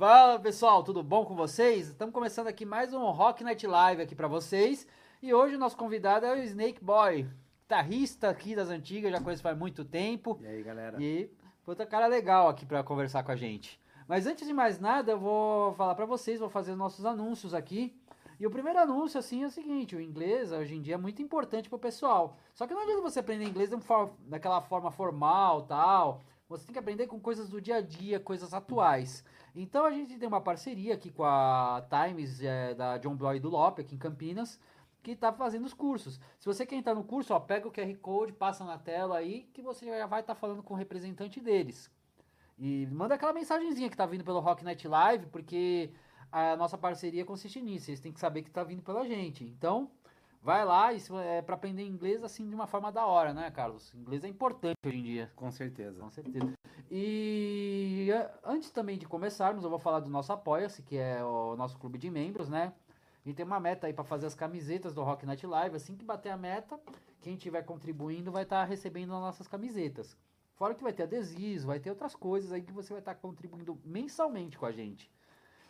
Fala pessoal, tudo bom com vocês? Estamos começando aqui mais um Rock Night Live aqui para vocês. E hoje o nosso convidado é o Snake Boy, guitarrista aqui das antigas, já conheço faz muito tempo. E aí, galera? E outra cara legal aqui para conversar com a gente. Mas antes de mais nada, eu vou falar para vocês, vou fazer os nossos anúncios aqui. E o primeiro anúncio, assim, é o seguinte: o inglês hoje em dia é muito importante pro pessoal. Só que não adianta você aprender inglês daquela forma formal tal. Você tem que aprender com coisas do dia a dia, coisas atuais. Então a gente tem uma parceria aqui com a Times é, da John Bloy do Lope, aqui em Campinas, que está fazendo os cursos. Se você quer entrar no curso, ó, pega o QR Code, passa na tela aí, que você já vai estar tá falando com o representante deles. E manda aquela mensagenzinha que está vindo pelo Rock Night Live, porque a nossa parceria consiste nisso. Vocês têm que saber que está vindo pela gente. Então, Vai lá, isso é para aprender inglês assim de uma forma da hora, né, Carlos? Inglês é importante hoje em dia. Com certeza. Com certeza. E antes também de começarmos, eu vou falar do nosso Apoia-se, que é o nosso clube de membros, né? A gente tem uma meta aí para fazer as camisetas do Rock Night Live. Assim que bater a meta, quem estiver contribuindo vai estar tá recebendo as nossas camisetas. Fora que vai ter adesivos, vai ter outras coisas aí que você vai estar tá contribuindo mensalmente com a gente.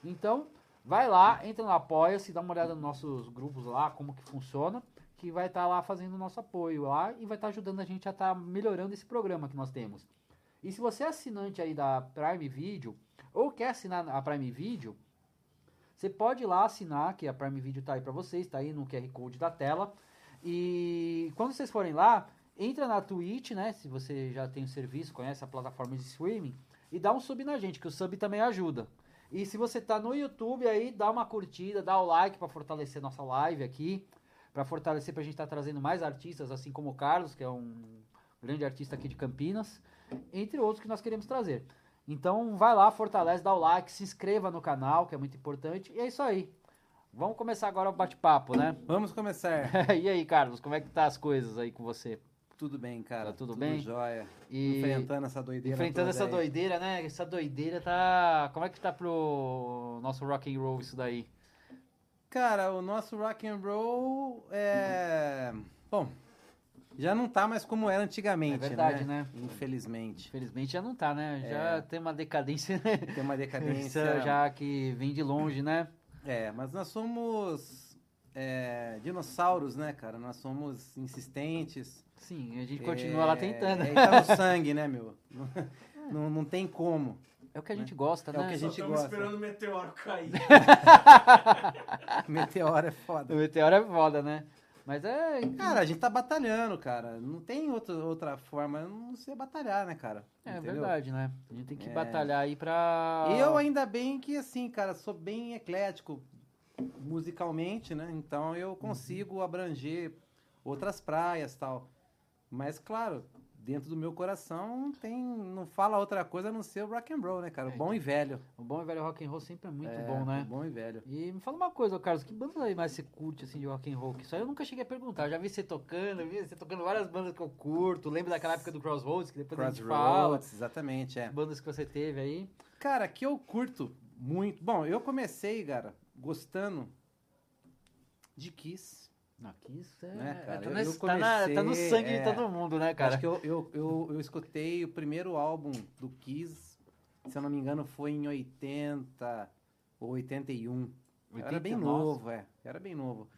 Então, Vai lá, entra no Apoia-se, dá uma olhada nos nossos grupos lá, como que funciona, que vai estar tá lá fazendo o nosso apoio lá e vai estar tá ajudando a gente a estar tá melhorando esse programa que nós temos. E se você é assinante aí da Prime Video ou quer assinar a Prime Video, você pode ir lá assinar, que a Prime Video está aí para vocês, está aí no QR Code da tela. E quando vocês forem lá, entra na Twitch, né? Se você já tem o serviço, conhece a plataforma de streaming, e dá um sub na gente, que o sub também ajuda. E se você tá no YouTube aí, dá uma curtida, dá o like para fortalecer nossa live aqui, para fortalecer pra gente estar tá trazendo mais artistas, assim como o Carlos, que é um grande artista aqui de Campinas, entre outros que nós queremos trazer. Então vai lá, fortalece, dá o like, se inscreva no canal, que é muito importante. E é isso aí. Vamos começar agora o bate-papo, né? Vamos começar. e aí, Carlos, como é que tá as coisas aí com você? Tudo bem, cara. Tá tudo, tudo bem? jóia. E enfrentando essa doideira. Enfrentando essa doideira, né? Essa doideira tá. Como é que tá pro nosso rock and roll isso daí? Cara, o nosso rock and roll é. Bom, já não tá mais como era antigamente, é verdade, né? né? Infelizmente. Infelizmente já não tá, né? Já é. tem uma decadência, né? Tem uma decadência. já que vem de longe, né? É, mas nós somos é, dinossauros, né, cara? Nós somos insistentes. Sim, a gente continua é, lá tentando. É, tá no sangue, né, meu? Não, não, tem como. É o que a gente né? gosta, né? É o que a gente Só gosta. esperando o meteoro cair. meteoro é foda. O meteoro é foda, né? Mas é. Cara, a gente tá batalhando, cara. Não tem outra, outra forma não ser batalhar, né, cara? É Entendeu? verdade, né? A gente tem que é... batalhar aí pra. Eu ainda bem que, assim, cara, sou bem eclético musicalmente, né? Então eu consigo uhum. abranger outras praias tal. Mas, claro, dentro do meu coração tem não fala outra coisa a não ser o rock and roll, né, cara? O bom e velho. O bom e velho rock and roll sempre é muito é, bom, né? bom e velho. E me fala uma coisa, Carlos, que bandas aí mais você curte assim de rock and roll? Que isso aí eu nunca cheguei a perguntar. Eu já vi você tocando, vi você tocando várias bandas que eu curto. Lembra daquela época do Crossroads que depois Crossroads, a gente fala? exatamente, é. Bandas que você teve aí? Cara, que eu curto muito. Bom, eu comecei, cara, gostando de Kiss. Aqui isso é. Né, cara? Tá, eu comecei, tá, na, tá, no sangue é, de todo mundo, né, cara? Acho que eu, eu, eu, eu, escutei o primeiro álbum do Kiss, se eu não me engano, foi em 80 ou 81. 80, era bem novo, é. Era bem novo.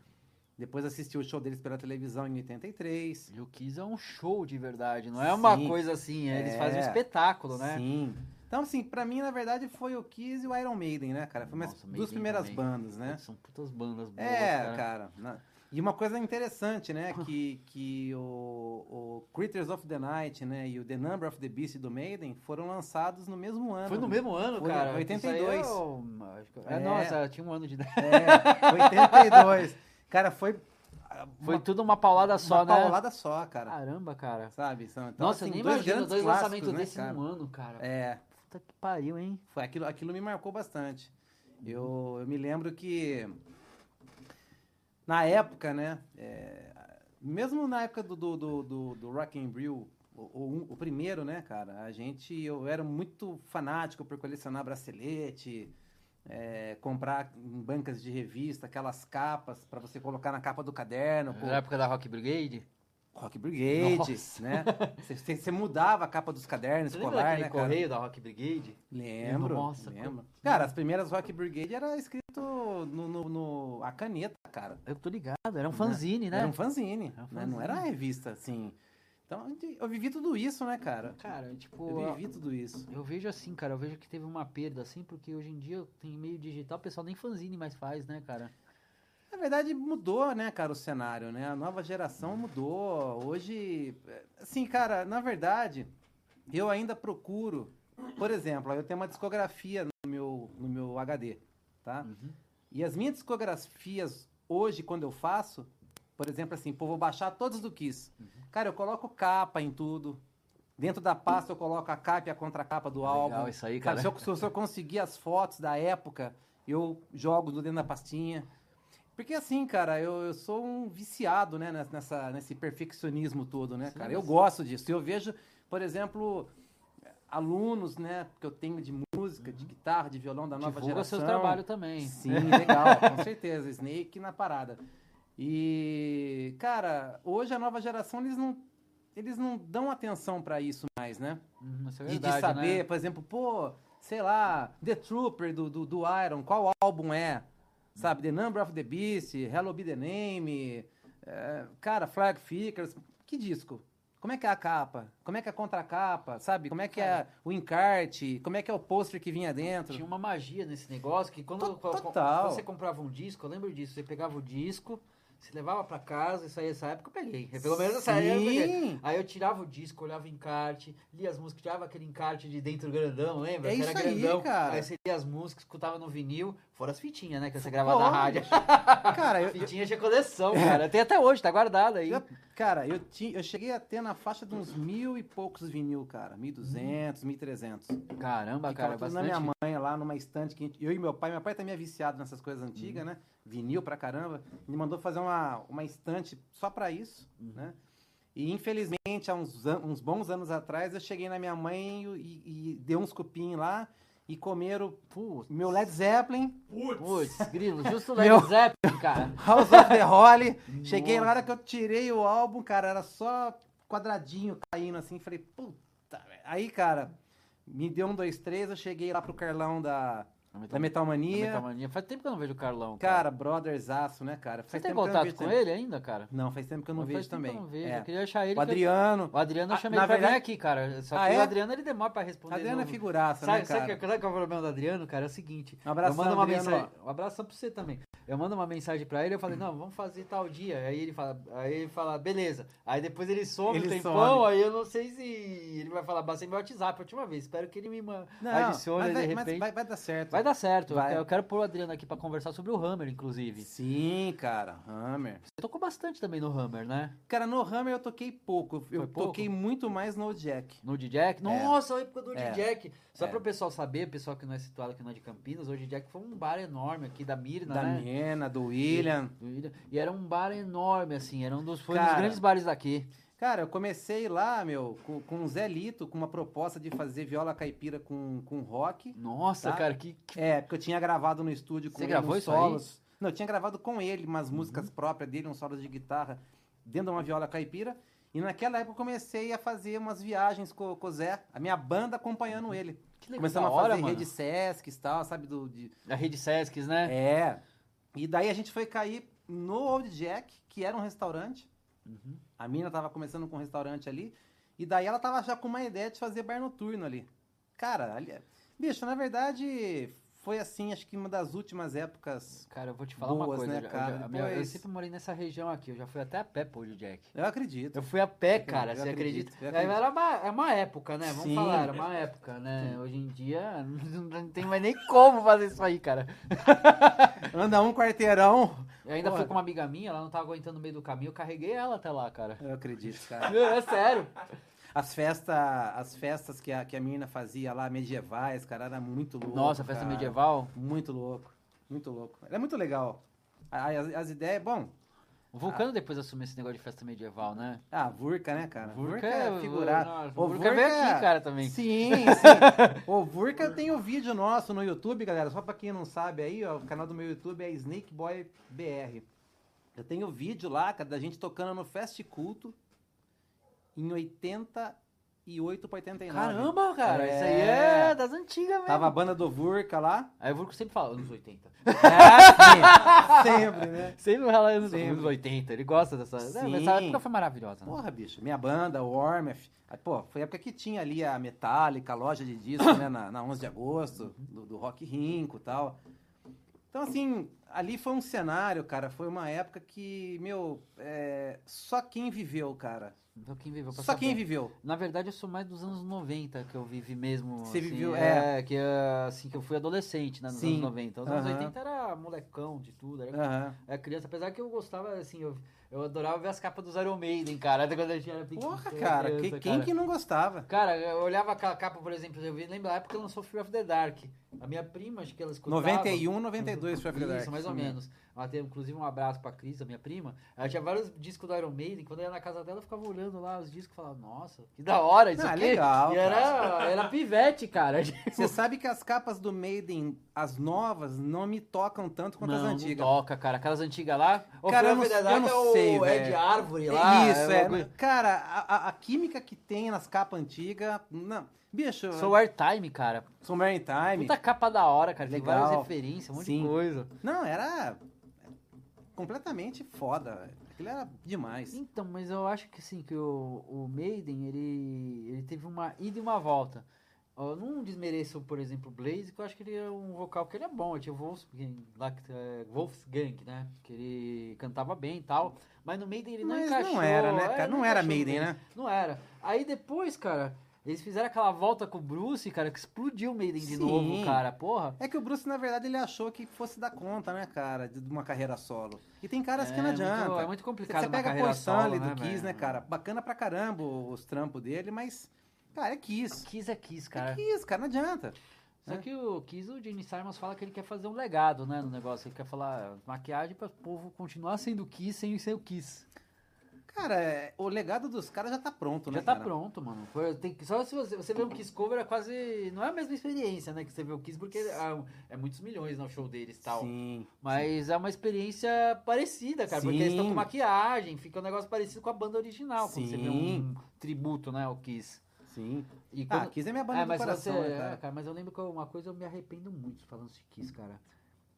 Depois assisti o show deles pela televisão em 83. E o Kiss é um show de verdade, não é uma Sim, coisa assim, é, eles fazem um espetáculo, né? Sim. Então, assim, pra mim, na verdade, foi o Kiss e o Iron Maiden, né, cara? Foi uma das duas primeiras também. bandas, né? São putas bandas boas, É, cara. cara na... E uma coisa interessante, né, que, que o, o, Critters of the Night, né, e o The Number of the Beast do Maiden foram lançados no mesmo ano. Foi no mesmo ano, Foi cara? 82. É, é, nossa, tinha um ano de... É, 82. cara, foi... Foi tudo uma paulada só, uma né? Uma paulada só, cara. Caramba, cara. Sabe? Então, nossa, assim, nem dois imagino dois lançamentos né, desse cara? um ano, cara. É. Puta que pariu, hein? Foi, aquilo, aquilo me marcou bastante. Eu, eu me lembro que na época, né? É, mesmo na época do, do, do, do, do Rock and Brew, o, o, o, primeiro, né, cara? A gente, eu era muito fanático por colecionar bracelete, é, comprar em bancas de revista aquelas capas para você colocar na capa do caderno. Na época da Rock Brigade? Rock Brigade, Nossa. né? Você, você mudava a capa dos cadernos Você escolar, daquele né, cara? correio da Rock Brigade? Lembro, Nossa, lembro. Cara, as primeiras Rock Brigade era escrito no, no, no- a caneta, cara. Eu tô ligado, era um fanzine, né? Era um fanzine, Era um né? não era fanzine. revista, assim. Então, eu vivi tudo isso, né, cara? Cara, tipo, Eu vivi tudo isso. eu vejo assim, cara, eu vejo que teve uma perda, assim, porque hoje em dia tem meio digital, o pessoal nem fanzine mais faz, né, cara? Na verdade, mudou, né, cara, o cenário, né? A nova geração mudou. Hoje, é, assim, cara, na verdade, eu ainda procuro. Por exemplo, eu tenho uma discografia no meu, no meu HD, tá? Uhum. E as minhas discografias hoje, quando eu faço, por exemplo, assim, pô, vou baixar todos do Kiss. Cara, eu coloco capa em tudo. Dentro da pasta eu coloco a capa e a contracapa do Legal álbum. isso aí, Sabe, cara. se, eu, se eu conseguir as fotos da época, eu jogo dentro da pastinha. Porque assim, cara, eu, eu sou um viciado, né, nessa- nesse perfeccionismo todo, né, Sim, cara? Eu mas- gosto disso. Eu vejo, por exemplo, alunos, né, que eu tenho de música, de guitarra, de violão da nova Divulga geração. seu trabalho também. Sim, legal, com certeza. Snake na parada. E, cara, hoje a nova geração, eles não, eles não dão atenção pra isso mais, né? Uhum, isso é De, de verdade, saber, né? por exemplo, pô, sei lá, The Trooper do, do, do Iron, qual álbum é? Sabe, The Number of the Beast, Hello Be the Name, é, cara, Flag Figures, que disco? Como é que é a capa? Como é que é a contracapa? Sabe? Como é que é o encarte? Como é que é o pôster que vinha dentro? Tinha uma magia nesse negócio que quando, você comprava um disco, eu lembro disso, você pegava o disco, você levava pra casa, isso aí essa época eu peguei. Pelo menos essa época eu peguei. Aí eu tirava o disco, olhava o encarte, lia as músicas, tirava aquele encarte de dentro grandão, lembra? É que era isso aí, grandão. cara. Aí você lia as músicas, escutava no vinil, fora as fitinhas, né? Que você gravava na rádio. Cara, eu, Fitinha tinha coleção, cara. Tem até hoje, tá guardado aí. eu- cara, eu, tinha, eu cheguei a ter na faixa de uns mil e poucos vinil, cara. 1.200, 1.300. Caramba, Ficava cara, tudo bastante. na minha mãe lá numa estante que eu e meu pai, meu pai também é viciado nessas coisas antigas, né? Vinil pra caramba. Ele mandou fazer uma, uma estante só pra isso, né? E infelizmente, há uns, uns bons anos atrás, eu cheguei na minha mãe e, e dei uns cupim lá e comeram Putz, meu Led Zeppelin, putz, grilo, justo o Meu- Led Zeppelin, cara. House of the Holly. Cheguei na hora que eu tirei o álbum, cara, era só quadradinho caindo assim. Falei, puta. velho. Aí, cara, me deu um, dois, três. Eu cheguei lá pro Carlão da, da Metalmania. Metalmania. Faz tempo que eu não vejo o Carlão. Cara, brotherzaço, né, cara? você tem tempo que eu não contato vejo com ele ainda, cara? Não, faz tempo que eu não Faz vejo tempo que também. Eu não vejo. É. Eu queria achar ele. O que eu- Adriano. O Adriano eu Ah, chamei na ele pra vir verdade- aqui, cara. Só que Ah, o é? Adriano ele demora pra responder. Adriano é no- figuraça, Sabe, né, sabe cara? que- sabe qual é o problema do Adriano, cara? É o seguinte. Um abração, eu mando uma Adriano. mensagem. Um abração pra você também. Eu mando uma mensagem pra ele, eu falei, não, vamos fazer tal dia. Aí ele fala, aí ele fala, beleza. Aí depois ele some Ele um tempão, some. aí eu não sei se ele vai falar bastante meu WhatsApp a última vez. Espero que ele me Não, adicione mas, vai, de mas repente. vai, vai dar certo. Vai dar certo. Vai. Eu quero- Eu pôr o Adriano aqui pra conversar sobre o Hammer, inclusive. Sim, cara. Hammer. Você tocou bastante também no Hammer, né? Cara, no Hammer eu toquei pouco. Eu Foi pouco? toquei muito mais no Jack. No Jack. Nossa, a época do É. Jack. Só É. para o pessoal saber, pessoal que não é situado aqui não é de Campinas, hoje Jack foi um bar enorme aqui da Mirna, Da né? Mena, do William. Do William. E era um bar enorme, assim, era um dos, foi um dos Cara, grandes bares daqui. Cara, eu comecei lá, meu, com, com o Zé Lito, com uma proposta de fazer viola caipira com, com rock. Nossa, Tá. cara, que. que- É, porque eu tinha gravado no estúdio com Você ele gravou isso aí? Uhum. solos. Não, eu tinha gravado com ele umas músicas próprias dele, uns solos de guitarra, dentro de uma viola caipira. E naquela época eu comecei a fazer umas viagens com, com o Zé, a minha banda acompanhando ele. que legal, Começamos a hora, fazer mano. rede Sesc e tal, sabe? Do, de, A rede Sescs, né? É. E daí a gente foi cair no Old Jack, que era um restaurante. Uhum. A mina tava começando com um restaurante ali. E daí ela tava já com uma ideia de fazer bar noturno ali. Cara, ali, bicho, na verdade, foi assim, acho que uma das últimas épocas. Cara, eu vou te falar uma Boas, coisa. né, eu já- eu cara? já- a minha- eu Depois- sempre morei nessa região aqui, eu já fui até a pé pro Olho Jack. Eu acredito. Eu fui a pé, cara, Eu você acredito, acredita? eu É, acredito. Era uma, é uma época, né? Vamos Sim. falar, era uma época, né? Hoje em dia não tem mais nem como fazer isso aí, cara. Anda um quarteirão. Eu ainda Porra. fui com uma amiga minha, ela não tava aguentando no meio do caminho, eu carreguei ela até lá, cara. Eu acredito, cara. É sério. As festas, as festas que a, que a menina fazia lá, medievais, cara, era muito louco. Nossa, festa cara. medieval. Muito louco. Muito louco. É muito legal. As, as ideias, bom. O Vulcano depois assumiu esse negócio de festa medieval, né? Ah, Vurca, né, cara? Vurca Vurca, é- é figurado. Nossa, O o Vurca veio aqui, cara, também. Sim, sim. o Vurca tem o vídeo nosso no YouTube, galera. Só pra quem não sabe aí, ó, o canal do meu YouTube é Snake Boy BR. Eu tenho vídeo lá, cara, da gente tocando no Fest Culto, em 88 pra 89. Caramba, cara, É. isso aí é das antigas mesmo. Tava a banda do Vurca lá. Aí o Vurco sempre fala anos 80. É, sim, sempre, né? Sempre fala anos, Sempre. anos 80, ele gosta dessa. Sim. É, essa época foi maravilhosa. Né? Porra, bicho, minha banda, o. Aí, Pô, foi a época que tinha ali a Metallica, a loja de discos, né, na, na 11 de agosto, do, do Rock Rinco e tal. Então, assim, ali foi um cenário, cara, foi uma época que, meu, é, só quem viveu, cara. Então, quem viveu Só quem saber. viveu. Na verdade, eu sou mais dos anos 90 que eu vivi mesmo. Você assim, viveu, é. que é, assim, que eu fui adolescente, né, nos Sim. anos 90. Os anos Aham. 80 era molecão de tudo, era, Aham. era criança. Apesar que eu gostava, assim, eu, eu adorava ver as capas dos Iron Maiden, cara, até quando a gente era pequeno. Porra, cara, que- criança, quem cara. que não gostava? Cara, eu olhava aquela capa, por exemplo, eu vi, lembra a época que lançou Fear of the Dark. A minha prima, acho que ela escutava. 91, 92 foi a Isso, Dark. mais ou Sim. menos. Ela tem, inclusive, um abraço pra Cris, a minha prima. Ela tinha vários discos do Iron Maiden. Quando eu ia na casa dela, eu ficava olhando lá os discos e falava, nossa, que da hora isso Ah, aqui. legal, E era, era pivete, cara. Você sabe que as capas do Maiden, as novas, não me tocam tanto quanto não, as não antigas. toca, cara. Aquelas antigas lá. Cara, eu não- Dark eu não é sei, é de árvore lá. Isso, uma é. coisa- Cara, a, a- química que tem nas capas antigas. Não. Bicho, Sou Airtime, cara. Summer in Time. Puta capa da hora, cara. Tem Legal. várias referências, um monte Sim. de coisa. Não, era completamente foda. Aquilo era demais. Então, mas eu acho que assim, que o, o Maiden, ele, ele teve uma ida e uma volta. Eu não desmereço, por exemplo, o Blaze, que eu acho que ele é um vocal que ele é bom. Tinha o Wolfgang, lá, é, né? Que ele cantava bem e tal. Mas no Maiden ele não Mas encaixou. não era, né, é, cara? Não era Maiden, né? Não era. Aí depois, cara, eles fizeram aquela volta com o Bruce, cara, que explodiu o Maiden de Sim. novo, cara. Porra. É que o Bruce, na verdade, ele achou que fosse dar conta, né, cara, de uma carreira solo. E tem caras que É não muito- adianta. é muito Você complicado uma pega a carreira Stanley solo, do né, Kiss, né, cara? Bacana pra caramba os trampos dele, mas, cara, é Kiss. Kiss é Kiss, É cara. Kiss, cara, não adianta. Só É. que o Kiss, o Gene Simons fala que ele quer fazer um legado, né, no negócio. Ele quer falar maquiagem para o povo continuar sendo Kiss sem ser o Kiss. Cara, é, o legado dos caras já tá pronto, né, Já tá cara? pronto, mano. Tem, só se você, você vê um Kiss cover é quase... Não é a mesma experiência, né, que você vê o Kiss, porque é, é muitos milhões no show deles e tal. Sim. Mas é uma experiência parecida, cara. Porque eles estão com Sim. maquiagem, fica um negócio parecido com a banda original. Quando você vê um Sim. tributo, né, ao Kiss. Sim. E Ah, quando- Kiss é minha banda É, do mas coração, você, né, é, cara? cara, mas eu lembro que uma coisa eu me arrependo muito falando de Kiss, cara.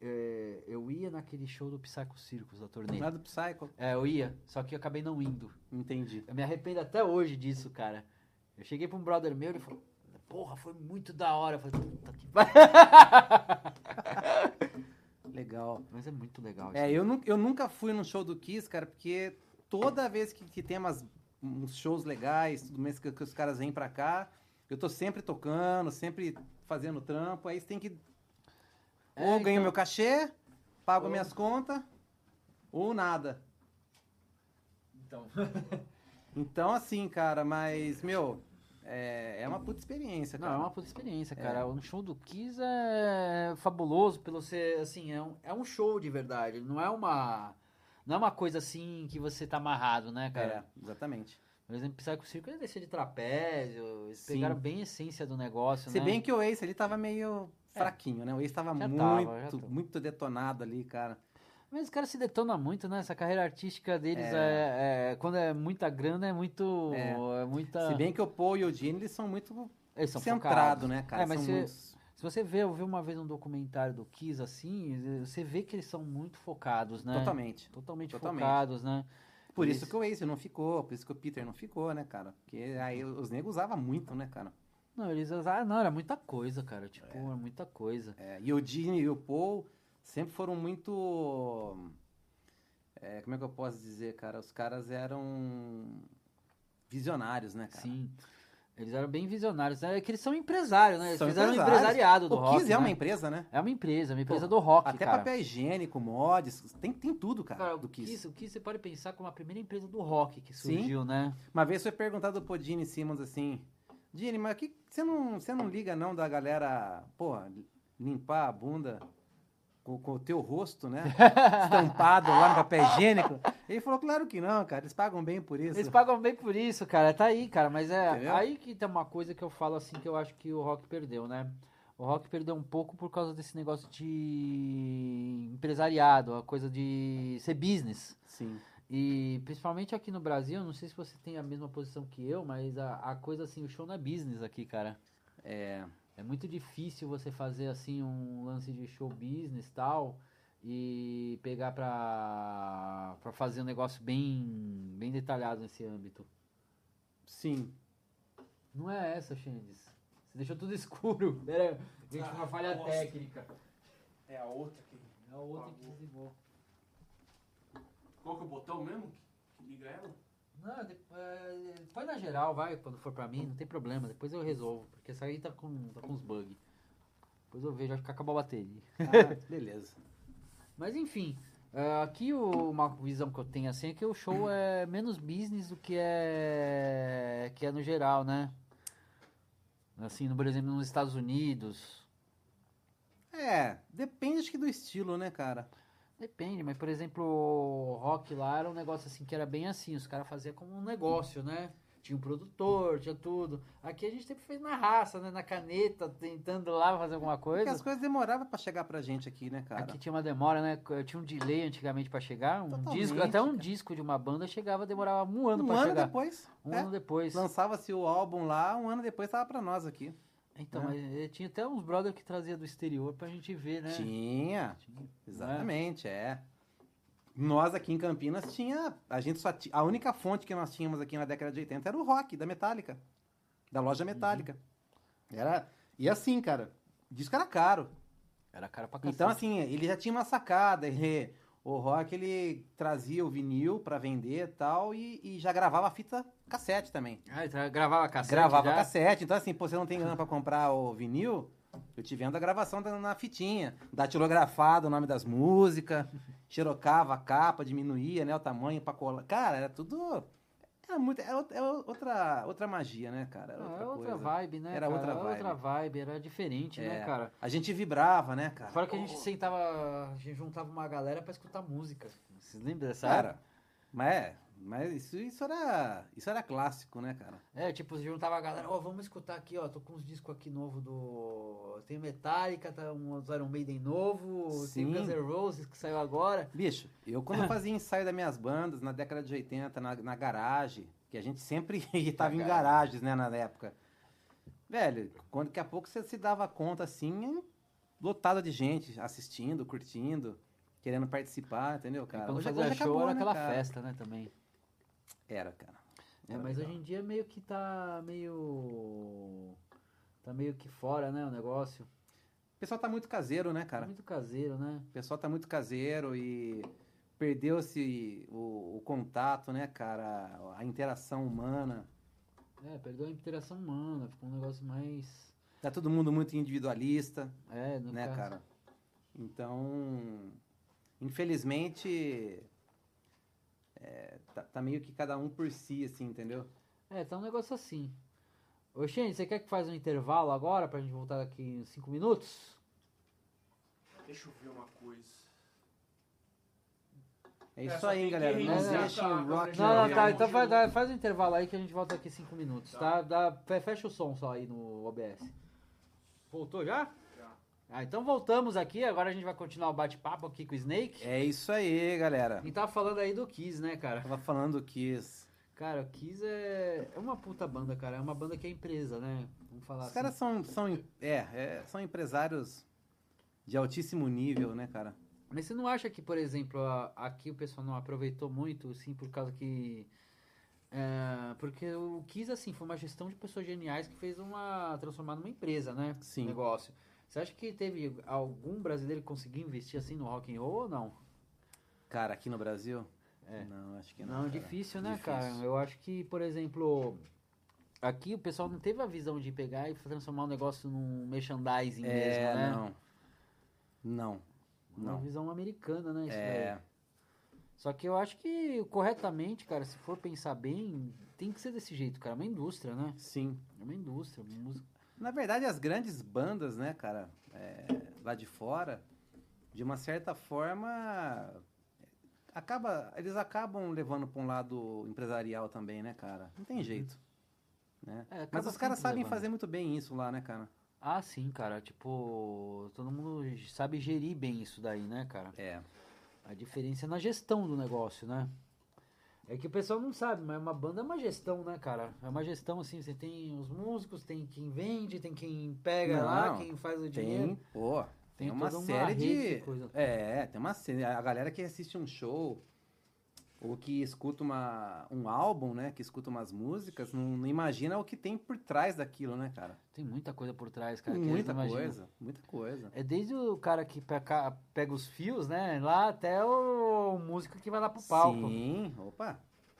É, eu ia naquele show do Psycho Circus da turnê. Lá do Psycho, É, eu ia, só que eu acabei não indo. entendi. Eu me arrependo até hoje disso, cara. Eu cheguei pra um brother meu, ele falou, porra, foi muito da hora. Eu falei, puta que Legal. Mas é muito legal. É, eu, nu- eu nunca fui num show do Kiss, cara, porque toda vez que, que tem umas, uns shows legais, tudo mais que, que os caras vêm pra cá, eu tô sempre tocando, sempre fazendo trampo, aí você tem que... É, ou ganho então- meu cachê, pago Ou- minhas contas, ou nada. Então, Então, assim, cara, mas, meu, é, é uma puta experiência, não, cara. é uma puta experiência, cara. Um show do Kiss é fabuloso pelo ser, assim, é um, é um show de verdade. Não é uma... Não é uma coisa assim que você tá amarrado, né, cara? É, exatamente. Por exemplo, Psycho Circus ele descia de trapézio, eles Sim. pegaram bem a essência do negócio, Se né? bem que o Ace, ele tava meio fraquinho, né? O Ace tava Já muito, tava, muito detonado ali, cara. Mas os caras se detonam muito, né? Essa carreira artística deles é, é- quando é muita grana, é muito. É. É, muita. Se bem que o Paul e o Gene, eles são muito eles são centrados, né, cara? É, mas são se- muitos- Se você vê, eu vi uma vez um documentário do Kiss assim, você vê que eles são muito focados, né? Totalmente. Totalmente, Totalmente. focados, né? Por Eles- isso que o Ace não ficou, por isso que o Peter não ficou, né, cara? Porque aí os negros usavam muito, né, cara? Não, eles ah, não, era muita coisa, cara. Tipo, era muita coisa. É, e o Gene e o Paul sempre foram muito. é, como é que eu posso dizer, cara? Os caras eram visionários, né, cara? Sim. Eles eram bem visionários. É que eles são empresários, né? Eles São fizeram um empresários. empresariado do O rock. Kiss é uma né? empresa, né? É uma empresa, uma empresa Pô, do rock, Até cara. papel higiênico, mods, tem, tem tudo, cara, Cara, do o Kiss. Kiss, o Kiss você pode pensar como a primeira empresa do rock que Sim. surgiu, né? Uma vez foi perguntado pro Gene Simmons assim, Gene, mas que você não, você não liga não da galera, pô, limpar a bunda com, com o teu rosto, né? Estampado lá no papel higiênico. Ele falou, claro que não, cara, eles pagam bem por isso. Eles pagam bem por isso, cara. Tá aí, cara. Mas é Entendeu? aí que tem uma coisa que eu falo assim que eu acho que o rock perdeu, né? O rock perdeu um pouco por causa desse negócio de empresariado, a coisa de ser business. Sim. E principalmente aqui no Brasil, não sei se você tem a mesma posição que eu, mas a, a coisa assim, o show não é business aqui, cara. É, É muito difícil você fazer assim um lance de show business tal e pegar pra, pra fazer um negócio bem, bem detalhado nesse âmbito. sim. Não é essa, Xandes. Você deixou tudo escuro. Pera, gente, Ah, uma falha nossa. técnica. É a outra que. É a outra que desligou. Qual que é o botão mesmo que, que liga ela? Não, depois, põe na geral, vai, quando for pra mim, não tem problema. Depois eu resolvo, porque essa aí tá com, tá com uns bugs. Depois eu vejo, acho que acabou a bateria. Ah, beleza. Mas enfim, eh, aqui o- uma visão que eu tenho assim é que o show é menos business do que é que é no geral, né? Assim, no, por exemplo, nos Estados Unidos. É, depende acho que do estilo, né, cara? Depende, mas por exemplo, o rock lá era um negócio assim que era bem assim, os caras faziam como um negócio, né? Tinha um produtor, tinha tudo. Aqui a gente sempre fez na raça, né? Na caneta, tentando lá fazer alguma Porque coisa. as coisas demoravam pra chegar pra gente aqui, né, cara? Aqui tinha uma demora, né? Tinha um delay antigamente pra chegar. Um Totalmente, disco, até um cara. disco de uma banda chegava, demorava um ano um pra ano chegar. depois. Um é, ano depois. Lançava-se o álbum lá, um ano depois tava pra nós aqui. Então, né? mas eh, tinha até uns brother que trazia do exterior pra gente ver, né? Tinha, Tinha. exatamente, é. Nós aqui em Campinas tinha, a gente só a única fonte que nós tínhamos aqui na década de 80 era o rock da Metallica, da loja Metallica. Era e assim, cara, disco era caro. Era cara pra cacete. Então assim, ele já tinha uma sacada, ele- o rock ele trazia o vinil pra vender e tal e, já gravava fita cassete também. Ah, tra- gravava cassete Gravava já? cassete. Então, assim, pô, você não tem grana pra comprar o vinil, eu te vendo a gravação da- na fitinha. Datilografado o nome das músicas, xerocava a capa, diminuía, né, o tamanho pra colar. Cara, era tudo... Era muito... É outra, é outra, outra magia, né, cara? Era Ah, outra é outra coisa. vibe, né? Era cara? outra Era outra vibe. vibe, era diferente, né, É. cara? A gente vibrava, né, cara? Fora que a gente sentava, a gente juntava uma galera pra escutar música. Vocês lembram dessa Cara, época? mas é... Mas isso, isso, era, isso era clássico, né, cara? É, tipo, você juntava a galera, ó, vamos escutar aqui, ó, tô com uns discos aqui novo do... Tem o Metallica, tá um Iron Maiden novo, tem o Sim. Guns N' Roses que saiu agora. Bicho, eu quando fazia ensaio das minhas bandas, na década de 80, na, na garagem, que a gente sempre estava em garagens, né, na época. Velho, quando daqui a pouco você se dava conta, assim, lotada de gente assistindo, curtindo, querendo participar, entendeu, E cara? quando Hoje- fazia hoje show acabou, era né, aquela cara? festa, né, também. Era, cara. É, Era mas legal. hoje em dia meio que tá meio... Tá meio que fora, né, o negócio. O pessoal tá muito caseiro, né, Tá cara? muito caseiro, né? O pessoal tá muito caseiro e perdeu-se o, o contato, né, cara? A interação humana. É, perdeu a interação humana, ficou um negócio mais... Tá todo mundo muito individualista. É, no né, caso- cara? Então, infelizmente, é, tá, tá meio que cada um por si, assim, entendeu? É, tá um negócio assim. Ô, você quer que faz um intervalo agora pra gente voltar daqui em 5 minutos? Deixa eu ver uma coisa. É É, isso só aí, galera. Não reiniciar deixem a o rock Não, não, Não, tá. Então vai, dá- faz o intervalo aí que a gente volta daqui 5 minutos, tá? Tá. Dá, fe- fecha o som só aí no OBS. Voltou já? Ah, então voltamos aqui. Agora a gente vai continuar o bate-papo aqui com o Snake. É isso aí, galera. E tava falando aí do Kiss, né, cara? Tava falando que os, Cara, o Kiss é, é uma puta banda, cara. É uma banda que é empresa, né? Vamos falar os assim. caras são, são, é, é, são empresários de altíssimo nível, né, cara? Mas você não acha que, por exemplo, a- aqui o pessoal não aproveitou muito, assim, por causa que. é, porque o Kiss, assim, foi uma gestão de pessoas geniais que fez uma. transformar numa empresa, né? Sim. Negócio. Você acha que teve algum brasileiro que conseguiu investir assim no rock and roll ou não? Cara, aqui no Brasil? É. Não, acho que não. Não, cara. difícil, né, Difícil. cara? Eu acho que, por exemplo, aqui o pessoal não teve a visão de pegar e transformar o negócio num merchandising É, mesmo, né? não. Não. Uma Não. visão americana, né? É. daí. Só que eu acho que corretamente, cara, se for pensar bem, tem que ser desse jeito, cara. É uma indústria, né? Sim. É uma indústria. Música. Na verdade, as grandes bandas, né, cara, é, lá de fora, de uma certa forma, acaba, eles acabam levando para um lado empresarial também, né, cara? Não tem jeito. Né? É, Mas os caras sabem levando. fazer muito bem isso lá, né, cara? Ah, sim, cara. Tipo, todo mundo sabe gerir bem isso daí, né, cara? É. A diferença é na gestão do negócio, né? É que o pessoal não sabe, mas uma banda é uma gestão, né, cara? É uma gestão assim, você tem os músicos, tem quem vende, tem quem pega lá, Não, quem faz o dinheiro. Tem, pô, tem, uma toda série rede de. coisa. É, tem uma série. A galera que assiste um show ou que escuta uma, um álbum, né? Que escuta umas músicas, não, não imagina o que tem por trás daquilo, né, cara? Tem muita coisa por trás, cara. muita coisa, muita coisa. É desde o cara que pega, pega os fios, né? Lá até o músico que vai lá pro palco. Sim, opa,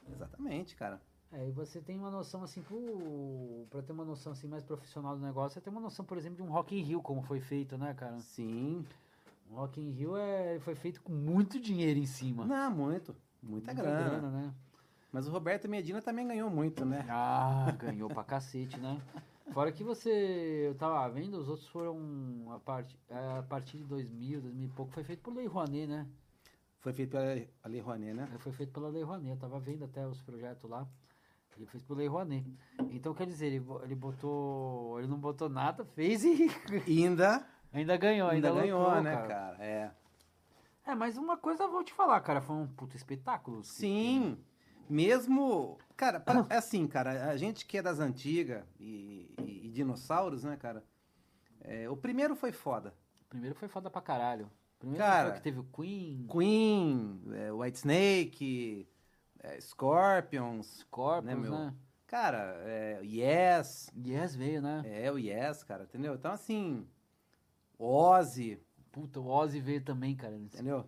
exatamente, cara. É, e você tem uma noção assim, pro, pra ter uma noção assim mais profissional do negócio, você tem uma noção, por exemplo, de um Rock in Rio, como foi feito, né, cara? Sim. O Rock in Rio é, foi feito com muito dinheiro em cima. Não, muito. Muita, grana. né? Mas o Roberto Medina também ganhou muito, né? Ah, ganhou pra cacete, né? Fora que você, eu tava vendo, os outros foram a, part, a partir de 2000, 2000 e pouco, foi feito por Lei Rouanet, né? Foi feito pela Ali Rouanet, né? É, Foi feito pela Lei Rouanet, eu tava vendo até os projetos lá. Ele fez por Lei Rouanet. Então, quer dizer, ele, ele botou. Ele não botou nada, fez e ainda, ainda ganhou, ainda, ainda ganhou, lucrou, né, cara. cara? É. É, mas uma coisa eu vou te falar, cara, foi um puto espetáculo. Sim. Mesmo. Cara, pra- é assim, cara, a gente que é das antigas e, e- e dinossauros, né, cara? é, o primeiro foi foda. Primeiro foi foda pra caralho. Primeiro Cara, foi que teve o Queen, Queen, é, White Snake, é, Scorpions. Scorpions, né, né? meu? Cara, é, Yes. Yes veio, né? É, o Yes, cara, entendeu? Então, assim. Ozzy, Puta, o Ozzy veio também, cara. entendeu?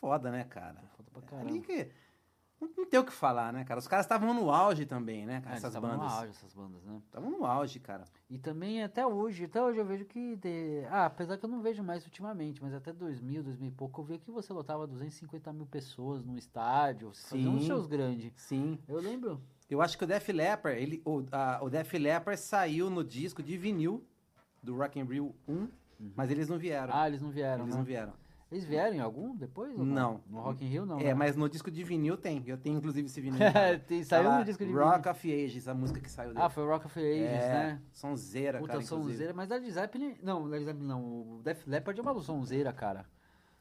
Foda, né, cara? Foda pra Ali caramba. que. Não, não tem o que falar, né, cara? Os caras estavam no auge também, né, cara? É, essas tava no bandas. auge, essas bandas, né? Estavam no auge, cara. E também até hoje, até hoje eu vejo que. de- Ah, apesar que eu não vejo mais ultimamente, mas até 2000, 2000 e pouco, eu via que você lotava 250 mil pessoas num estádio, você fazia uns Sim. shows grandes. Sim. Eu lembro. Eu acho que o Def Leppard, ele, o, a- o Def Leppard saiu no disco de vinil do Rock in Rio 1, mas eles não vieram. Ah, eles não vieram, eles né? não vieram. Eles vieram em algum depois? ou Não. No Rock in Rio, não. é, né? mas no disco de vinil tem. Eu tenho inclusive esse vinil. Tem- saiu no disco de Rock vinil. of Ages, a música que saiu dele. Ah, foi o Rock of Ages, é, né? Sonzeira, Puta, cara, inclusive. sonzeira, mas Led Zeppelin. Não, Led Zeppelin não. O Def Leppard é uma sonzeira, cara.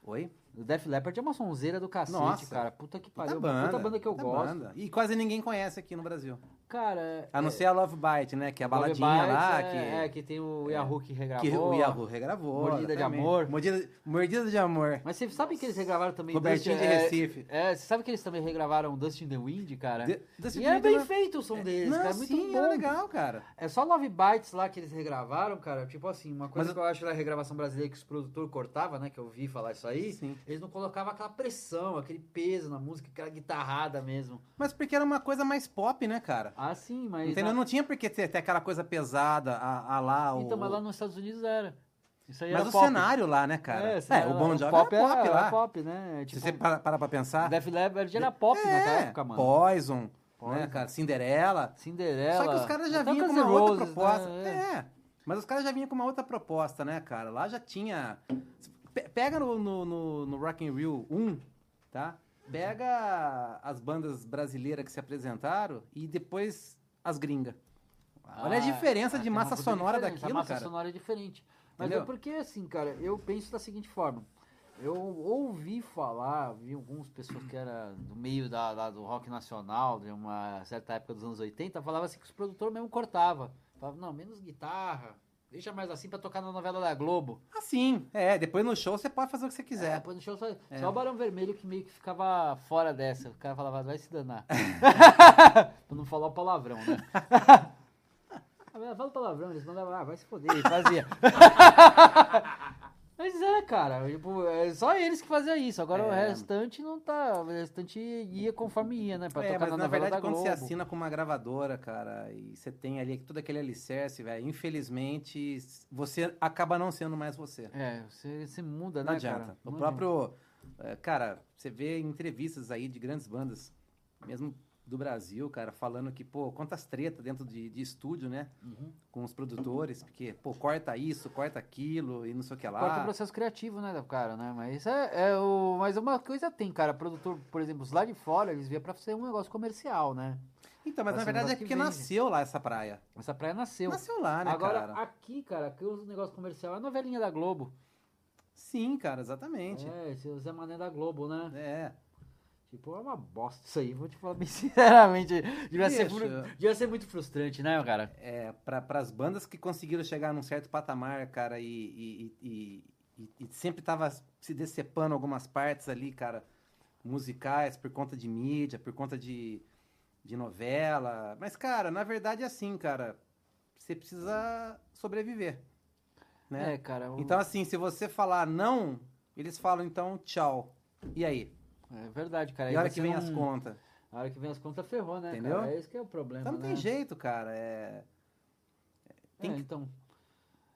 Oi? O Def Leppard é uma sonzeira do cacete, Nossa. cara. Puta que Puta pariu. banda, Puta banda que eu puta gosto. banda. E quase ninguém conhece aqui no Brasil. Cara. A não é- ser a Love Bite, né? Que é a Love baladinha Bites, lá. é, que, É, que tem o Yahoo que regravou. que o Yahoo regravou. Mordida de. Amor. Mordida, mordida de amor. Mas você sabe que eles regravaram também Robertinho de Dustin- é, Recife. É, você sabe que eles também regravaram Dust in the Wind, cara? De- Dustin e é bem era- feito o som deles, Não, cara. É muito sim, bom. era legal, cara. É só Love Bites lá que eles regravaram, cara. Tipo assim, uma coisa Mas que eu acho da regravação brasileira que os produtores cortavam, né? Que eu vi falar isso aí. Sim. Eles não colocavam aquela pressão, aquele peso na música, aquela guitarrada mesmo. Mas porque era uma coisa mais pop, né, cara? Ah, sim, mas. Entendeu? Não tinha por que ter, ter aquela coisa pesada, a, a lá, o... Então, mas lá nos Estados Unidos era. Isso aí Mas o pop. cenário lá, né, cara? É, É, o Bon Jovi pop era pop era, lá. Era pop, né? Se Tipo, você parar para pra pensar... Def Leppard era pop naquela é, época, mano. Poison, né, Poison. cara? Cinderela. Cinderela. Só que os caras já até o vinham com uma N' outra Roses, proposta. né? É. Mas os caras já vinham com uma outra proposta, né, cara? Lá já tinha. Pe- Pega no, no, no, no Rock in Rio 1, tá? Pega as bandas brasileiras que se apresentaram e depois as gringas. Olha a Ah, diferença ah, de massa sonora daquilo, A massa cara. sonora é diferente. Mas Entendeu? é porque, assim, cara, eu penso da seguinte forma. Eu ouvi falar, vi algumas pessoas que eram do meio da, da- do rock nacional, de uma certa época dos anos 80, falava assim que os produtores mesmo cortavam. Falavam, não, menos guitarra, deixa mais assim pra tocar na novela da Globo. Assim, é. Depois no show você pode fazer o que você É, quiser. depois no show só, É. só o Barão Vermelho que meio que ficava fora dessa. O cara falava, vai se danar. pra não falar o palavrão, né? Ah, Fala palavrão, eles mandavam, ah, vai se foder, fazia. Mas é, cara, tipo, é só eles que faziam isso. Agora o É. restante não tá. O restante ia conforme ia, né? Pra É, tocar mas na na verdade, da quando Globo. você assina com uma gravadora, cara, e você tem ali todo aquele alicerce, velho, infelizmente, você acaba não sendo mais você. É, você, você muda, Não né, adianta. cara? O Não próprio. é, Cara, você vê entrevistas aí de grandes bandas, mesmo do Brasil, cara, falando que, pô, quantas tretas dentro de, de estúdio, né? Uhum. Com os produtores, porque, pô, corta isso, corta aquilo e não sei o que lá. Corta o processo criativo, né, do cara, né? Mas é, é o. Mas uma coisa tem, cara. Produtor, por exemplo, lá de fora, eles viam pra ser um negócio comercial, né? Então, mas Vai na ser um verdade é negócio que porque nasceu lá essa praia. Essa praia nasceu. Nasceu lá, né, Agora, cara? aqui, cara, que os negócios comercial é a novelinha da Globo. Sim, cara, exatamente. É, esse Zé Mané da Globo, né? É. Tipo, é uma bosta isso aí, vou te falar bem sinceramente. Devia, ser, devia ser muito frustrante, né, cara? É, para as bandas que conseguiram chegar num certo patamar, cara, e, e, e, e- sempre tava se decepando algumas partes ali, cara, musicais, por conta de mídia, por conta de, de novela. Mas, cara, na verdade é assim, cara. Você precisa sobreviver. Né? É, cara. o- Então, assim, se você falar não, eles falam então tchau. E aí? É verdade, cara. E a hora você que vem não- as contas? A hora que vem as contas ferrou, né, Entendeu? cara? É esse que é o problema, Então não né? tem jeito, cara. É... É, tem que- então.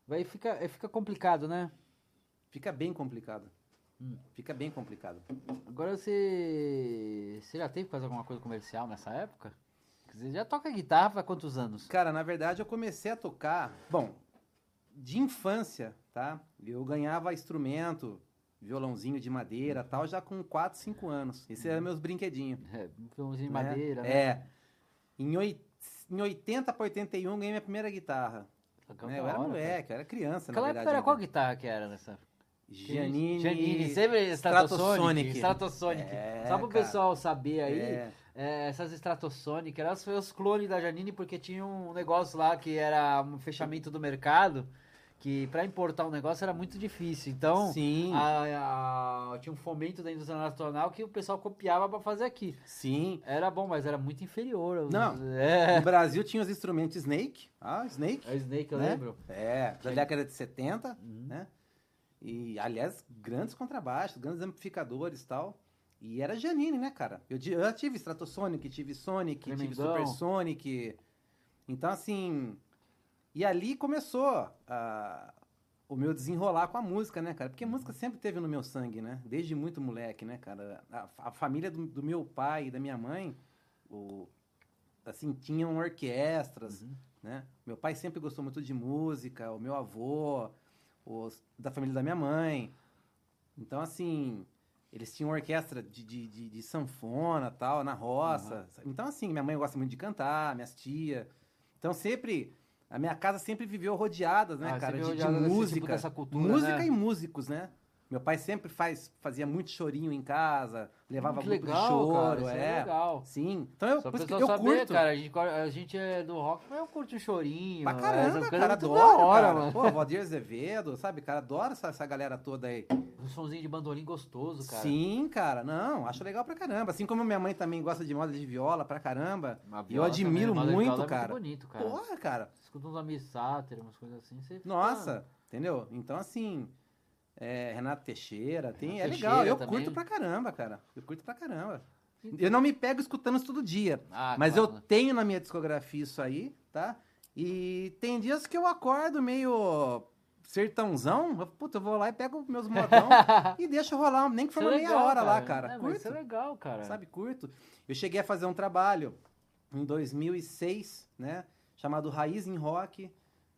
Vai fica, é, fica complicado, né? Fica bem complicado. Hum. Fica bem complicado. Agora você. Você já teve que fazer alguma coisa comercial nessa época? Dizer, já toca guitarra há quantos anos? Cara, na verdade eu comecei a tocar, bom, de infância, tá? Eu ganhava instrumento, violãozinho de madeira tal, já com 4, 5 anos. Esses eram meus brinquedinhos. É, violãozinho de né? madeira, né? É. Em, oit... em 80 para 81 ganhei minha primeira guitarra. Né? Eu era hora, moleque, eu era criança, Naquela na época era qual ainda. guitarra que era nessa? Giannini. Giannini, sempre Stratosonic. Stratosonic. É, Só pro cara. pessoal saber aí, É. é, essas Stratosonic, elas foram os clones da Janine porque tinha um negócio lá que era um fechamento do mercado, que pra importar um negócio era muito difícil. Então, a- a- tinha um fomento da indústria nacional que o pessoal copiava pra fazer aqui. sim. Era bom, mas era muito inferior. Não. É. No Brasil tinha os instrumentos Snake. Ah, Snake. A Snake, eu né? lembro. É, da década de 70, Uhum. né? E, aliás, grandes contrabaixos, grandes amplificadores e tal. E era Janine, né, cara? Eu, eu tive Stratosonic, tive Sonic, tive Tremendão. Supersonic. Então, assim... E ali começou a- o meu desenrolar com a música, né, cara? Porque a música sempre teve no meu sangue, né? Desde muito moleque, né, cara? A, a família do, do meu pai e da minha mãe, o, assim, tinham orquestras, Uhum. né? Meu pai sempre gostou muito de música, o meu avô, os da família da minha mãe. Então, assim, eles tinham orquestra de, de, de, de sanfona tal, na roça. Então, assim, minha mãe gosta muito de cantar, minhas tia. Então, sempre, a minha casa sempre viveu rodeada, né, Ah, cara, de, de rodeada desse tipo, música. dessa cultura, música né? e músicos, né? Meu pai sempre faz, fazia muito chorinho em casa, levava que grupo legal, de choro, cara, isso é. legal. Sim. Então, eu, Só por isso que eu saber, curto. cara, a gente, a gente é do rock, mas eu curto um chorinho. Pra caramba, cara, muito adoro, da hora, cara. mano. Pô, Valdir Azevedo, sabe, cara, adoro essa, essa galera toda aí. Um sonzinho de bandolim gostoso, cara. Sim, cara, não, acho legal pra caramba. Assim como minha mãe também gosta de moda de viola pra caramba. Uma Eu viola admiro também, muito, viola é cara. bonito, cara. Porra, cara, Escuta uns Amir Sáter, umas coisas assim. Nossa, entendeu? Então, assim, é, Renato Teixeira, tem, Renato é legal, Teixeira eu também. curto pra caramba, cara. Eu curto pra caramba. Eu não me pego escutando isso todo dia, Ah, mas claro. eu tenho na minha discografia isso aí, tá? E tem dias que eu acordo meio sertãozão, eu, puta, eu vou lá e pego meus modão e deixo rolar, nem que for é uma meia legal, hora lá, cara. É, curto, isso é legal, cara. sabe, curto. Eu cheguei a fazer um trabalho em 2006, né, chamado Raiz em Rock,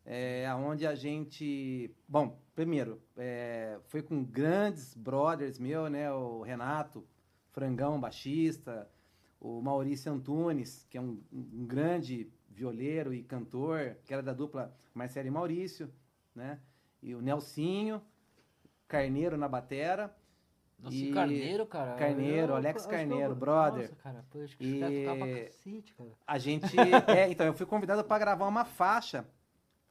é, onde a gente, bom, primeiro, é, foi com grandes brothers meu, né, o Renato Frangão, baixista, o Maurício Antunes, que é um, um grande violeiro e cantor, que era da dupla Marcelo e Maurício, né, e o Nelsinho, Carneiro na batera, Nossa, E- Carneiro, cara. Carneiro, eu- Alex que eu- Carneiro, brother. Nossa, cara, acho que E- pra cacete, cara. A gente. é, então, eu fui convidado para gravar uma faixa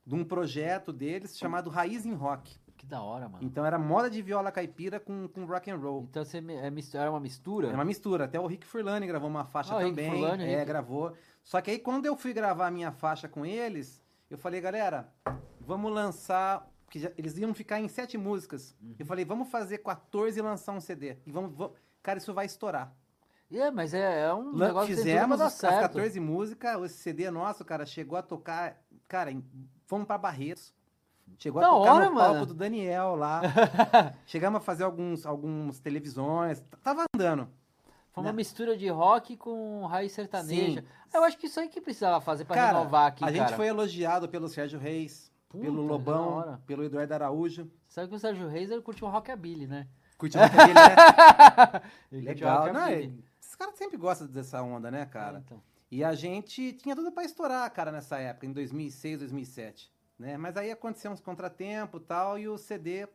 de um projeto deles chamado Raiz em Rock. Que da hora, mano. Então era moda de viola caipira com, com rock and roll. Então você é mis- era uma mistura? É uma mistura. Até o Rick Furlani gravou uma faixa Ah, o Rick também. Furlani, é, Rick. gravou. Só que aí quando eu fui gravar a minha faixa com eles, eu falei, galera, vamos lançar. Porque já- eles iam ficar em sete músicas. Uhum. Eu falei, vamos fazer 14 e lançar um CD. E vamos, vamos- Cara, isso vai estourar. É, mas é, é um Lan- negócio que Fizemos dar as, as certo. 14 músicas, esse CD nosso, cara, chegou a tocar. Cara, em- fomos pra Barretos. Chegou Da a tocar hora, no palco mano. do Daniel lá. Chegamos a fazer alguns, alguns televisões. Tava andando. Foi uma né? mistura de rock com raiz sertaneja. Eu acho que isso aí que precisava fazer pra cara, renovar aqui, a gente cara. foi elogiado pelo Sérgio Reis, Puta, pelo Lobão, pelo Eduardo Araújo. Sabe que o Sérgio Reis ele curtiu um rockabilly, né? Curtiu muito dele, né? Legal. Não, rockabilly. ele- esses caras sempre gostam dessa onda, né, cara? É, então. E a gente tinha tudo pra estourar, cara, nessa época, em 2006, 2007, né? Mas aí aconteceu uns contratempos e tal, e o CD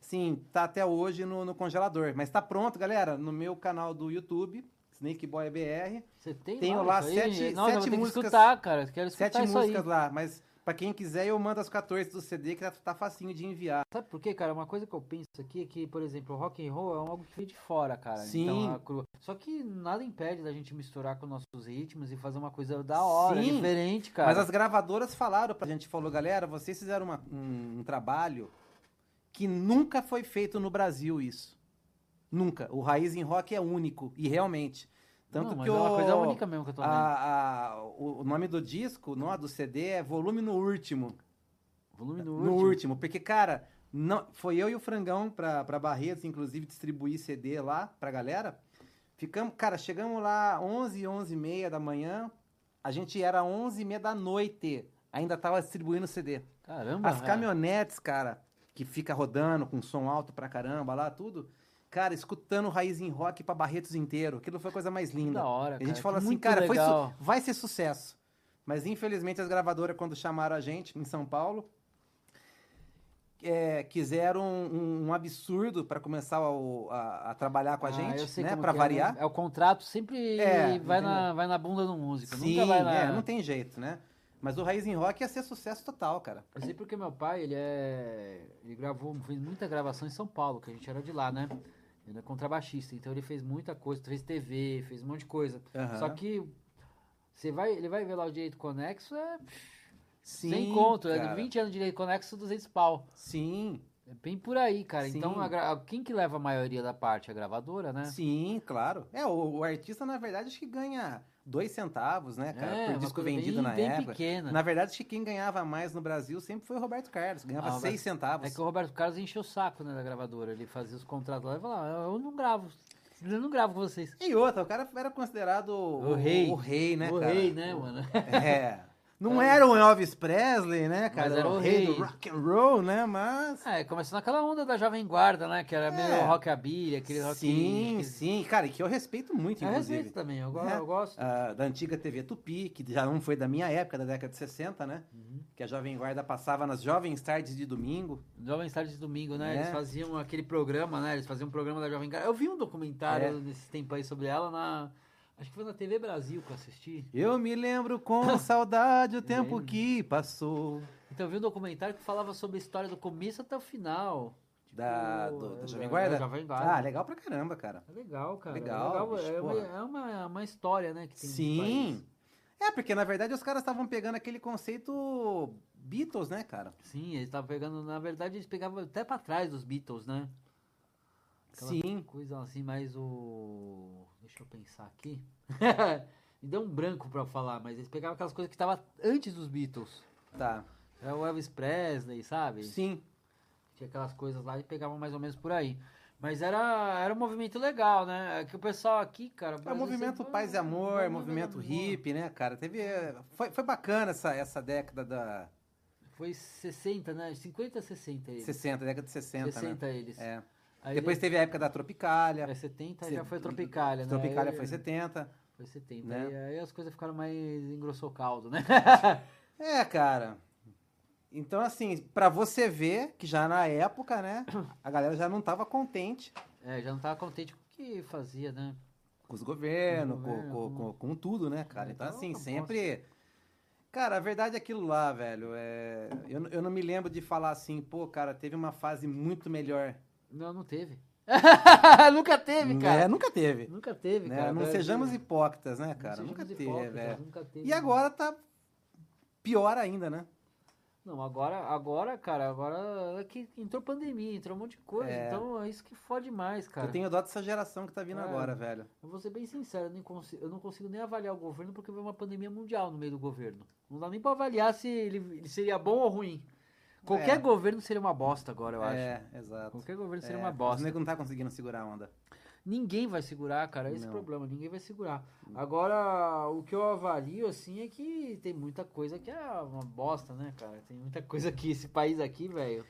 Sim, tá até hoje no, no congelador. Mas tá pronto, galera, no meu canal do YouTube, Snake Boy BR. Você tem Tenho lá aí? sete- Não, sete músicas- escutar, cara. Quero escutar Sete músicas aí. lá, mas pra quem quiser eu mando as 14 do CD que tá, tá facinho de enviar. Sabe por quê, cara? Uma coisa que eu penso aqui é que, por exemplo, o rock and roll é algo que veio de fora, cara. Sim. Então, a Só que nada impede da gente misturar com nossos ritmos e fazer uma coisa da hora, Sim. diferente, cara. Mas as gravadoras falaram pra gente, falou, galera, vocês fizeram uma- um, um trabalho que nunca foi feito no Brasil isso. Nunca. O Raiz em Rock é único, e realmente. Tanto Não, que é uma o, coisa única mesmo que eu tô vendo. a- a- o o nome do disco, não, do CD, é Volume no Último. Volume no, No último. último, porque, cara, não, foi eu e o Frangão pra, pra Barretos, inclusive, distribuir CD lá pra galera. Ficamos, cara, chegamos lá 11, 11 e meia da manhã, a gente era 11 e meia da noite, ainda tava distribuindo CD. Caramba, As velho. caminhonetes, cara, que fica rodando com som alto pra caramba lá, tudo, cara, escutando Raiz em Rock pra Barretos inteiro, aquilo foi a coisa mais linda. da hora, A gente cara, que assim, cara, su- vai ser sucesso. Mas infelizmente as gravadoras, quando chamaram a gente em São Paulo, é, quiseram um, um absurdo para começar o- a, a trabalhar com a Ah, gente, né? Para é, variar. né? É, o contrato sempre É, vai, na, vai na bunda do músico. Sim, nunca vai na... é, não tem jeito, né? Mas o Raiz em Rock ia ser sucesso total, cara. Eu sei porque meu pai, ele é. Ele gravou, fez muita gravação em São Paulo, que a gente era de lá, né? Ele é contrabaixista, então ele fez muita coisa, fez TV, fez um monte de coisa. Aham. Só que você vai, ele vai ver lá o direito conexo, é Sim, sem conto, é cara. 20 anos de direito conexo, 200 pau. Sim, É bem por aí, cara. Sim. Então, a quem que leva a maioria da parte? A gravadora, né? sim, claro. É, o, o artista, na verdade, acho que ganha dois centavos, né, cara? É, por disco vendido bem, na bem época. pequena. Na verdade, acho que quem ganhava mais no Brasil sempre foi o Roberto Carlos. Ganhava Ah, Roberto- seis centavos. É que o Roberto Carlos encheu o saco, né, da gravadora. Ele fazia os contratos lá e falava, "Ah, eu não gravo. Eu não gravo com vocês. E outra, o cara era considerado o, rei. o rei, né, o cara? rei, né, mano? É. Não era o Elvis Presley, né, cara? Mas era o rei do rei. rock and roll, né? Mas. É, começou naquela onda da Jovem Guarda, né? Que era meio É. rockabilly, aquele rock... sim, sim. Cara, e que eu respeito muito, Eu inclusive. respeito também, eu, É. eu gosto. Ah, da antiga TV Tupi, que já não foi da minha época, da década de 60, né? Uhum. Que a Jovem Guarda passava nas Jovens Tardes de domingo. Jovem Tarde de Domingo, né? É. Eles faziam aquele programa, né? Eles faziam um programa da Jovem Guarda. Eu vi um documentário É. nesse tempo aí sobre ela na... Acho que foi na TV Brasil que eu assisti. Eu me lembro com saudade o tempo que passou. Então eu vi um documentário que falava sobre a história do começo até o final. Tipo, Da, do- da é, Jovem da Guarda? Jovem Guarda. Ah, legal pra caramba, cara. É legal, cara. Legal, é, bicho, é, uma, porra. é uma, uma história, né? Que tem Sim. É, porque na verdade os caras estavam pegando aquele conceito Beatles, né, cara? Sim, eles estavam pegando, na verdade, eles pegavam até pra trás dos Beatles, né? Aquela Sim. Coisa assim, mais o. Deixa eu pensar aqui. Me deu um branco pra falar, mas eles pegavam aquelas coisas que estavam antes dos Beatles. Tá. Era o Elvis Presley, sabe? Sim. Tinha aquelas coisas lá e pegavam mais ou menos por aí. Mas era, era um movimento legal, né? É que o pessoal aqui, cara. É o movimento sempre- paz e amor, é, movimento hippie, né, cara? Teve. Foi, foi bacana essa, essa década da Foi 60, né? 50, 60 eles. 60, década de 60, 60 né? eles. É. Aí Depois teve a época da Tropicália. É 70 Se- já foi Tropicália, né? Tropicália Aí- foi 70. Foi 70. né? E aí as coisas ficaram mais engrossou caldo, né? É, cara. Então, assim, pra você ver que já na época, né, a galera já não tava contente é, já não tava contente com o que fazia, né? com os governos, governo, com, com- com- com tudo, né, cara? É, Então, então, assim, sempre. Cara, a verdade é aquilo lá, velho. É... Eu, eu não me lembro de falar assim, pô, cara, teve uma fase muito melhor. Não, não teve. nunca teve, cara. É, nunca teve. Nunca teve, né? cara. Não Brasil. sejamos hipócritas, né, cara? Nunca teve, é. nunca teve. E agora tá pior ainda, né? Não, agora, agora, cara, agora é que entrou pandemia, entrou um monte de coisa. É. Então é isso que fode mais, cara. Eu tenho dó dessa geração que tá vindo É. agora, velho. Eu vou ser bem sincero, eu, nem consigo, eu não consigo nem avaliar o governo porque veio uma pandemia mundial no meio do governo. Não dá nem pra avaliar se ele, ele seria bom ou ruim. Qualquer É. governo seria uma bosta agora, eu acho. É, exato. Qualquer governo seria É, uma Os bosta. nego não tá conseguindo segurar a onda. Ninguém vai segurar, cara. Esse é o problema, ninguém vai segurar. Agora, o que eu avalio, assim, é que tem muita coisa que é uma bosta, né, cara? Tem muita coisa aqui, esse país aqui, velho.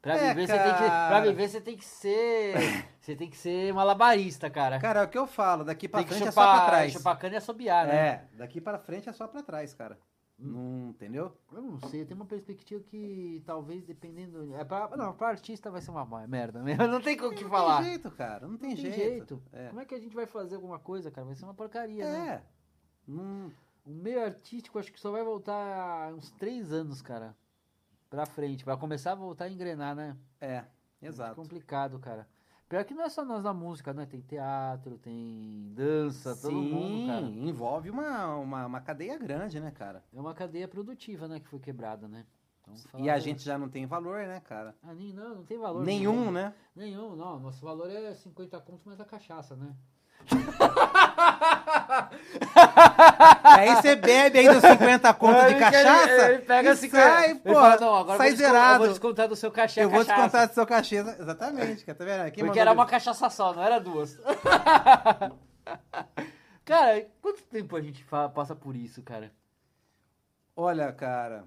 Pra, É, viver, você tem que, pra viver, você tem que ser. você tem que ser malabarista, cara. Cara, é o que eu falo, daqui pra tem que frente é só pra chupar, trás. chupar cana e assobiar, né? É, daqui pra frente é só pra trás, cara. Não, entendeu? Eu não sei, tem uma perspectiva que talvez dependendo. É pra, não, pra artista vai ser uma merda mesmo. Não tem com o que não falar. tem jeito, cara. Não tem, Não tem jeito. jeito. É. Como é que a gente vai fazer alguma coisa, cara? Vai ser uma porcaria, né? É. Não- O meio artístico acho que só vai voltar uns três anos, cara. Pra frente. Vai começar a voltar a engrenar, né? É, É exato. complicado, cara. Pior que não é só nós da música, né? Tem teatro, tem dança, todo Sim, mundo, cara. envolve uma, uma, uma cadeia grande, né, cara? É uma cadeia produtiva, né? Que foi quebrada, né? Então, fala- E a gente já não tem valor, né, cara? Ah, nem, não, não tem valor. Nenhum, né? Nenhum, não. Nosso valor é 50 contos mais a cachaça, né? Aí você bebe aí dos 50 contos de cachaça. Ele pega e assim, sai, ele pô, não, agora sai zerado. Eu vou descontar do seu cachê Eu vou cachaça. descontar do seu cachê. Exatamente, tá vendo? Quem Porque era ele- uma cachaça só, não era duas. cara, quanto tempo a gente passa por isso, cara? Olha, cara.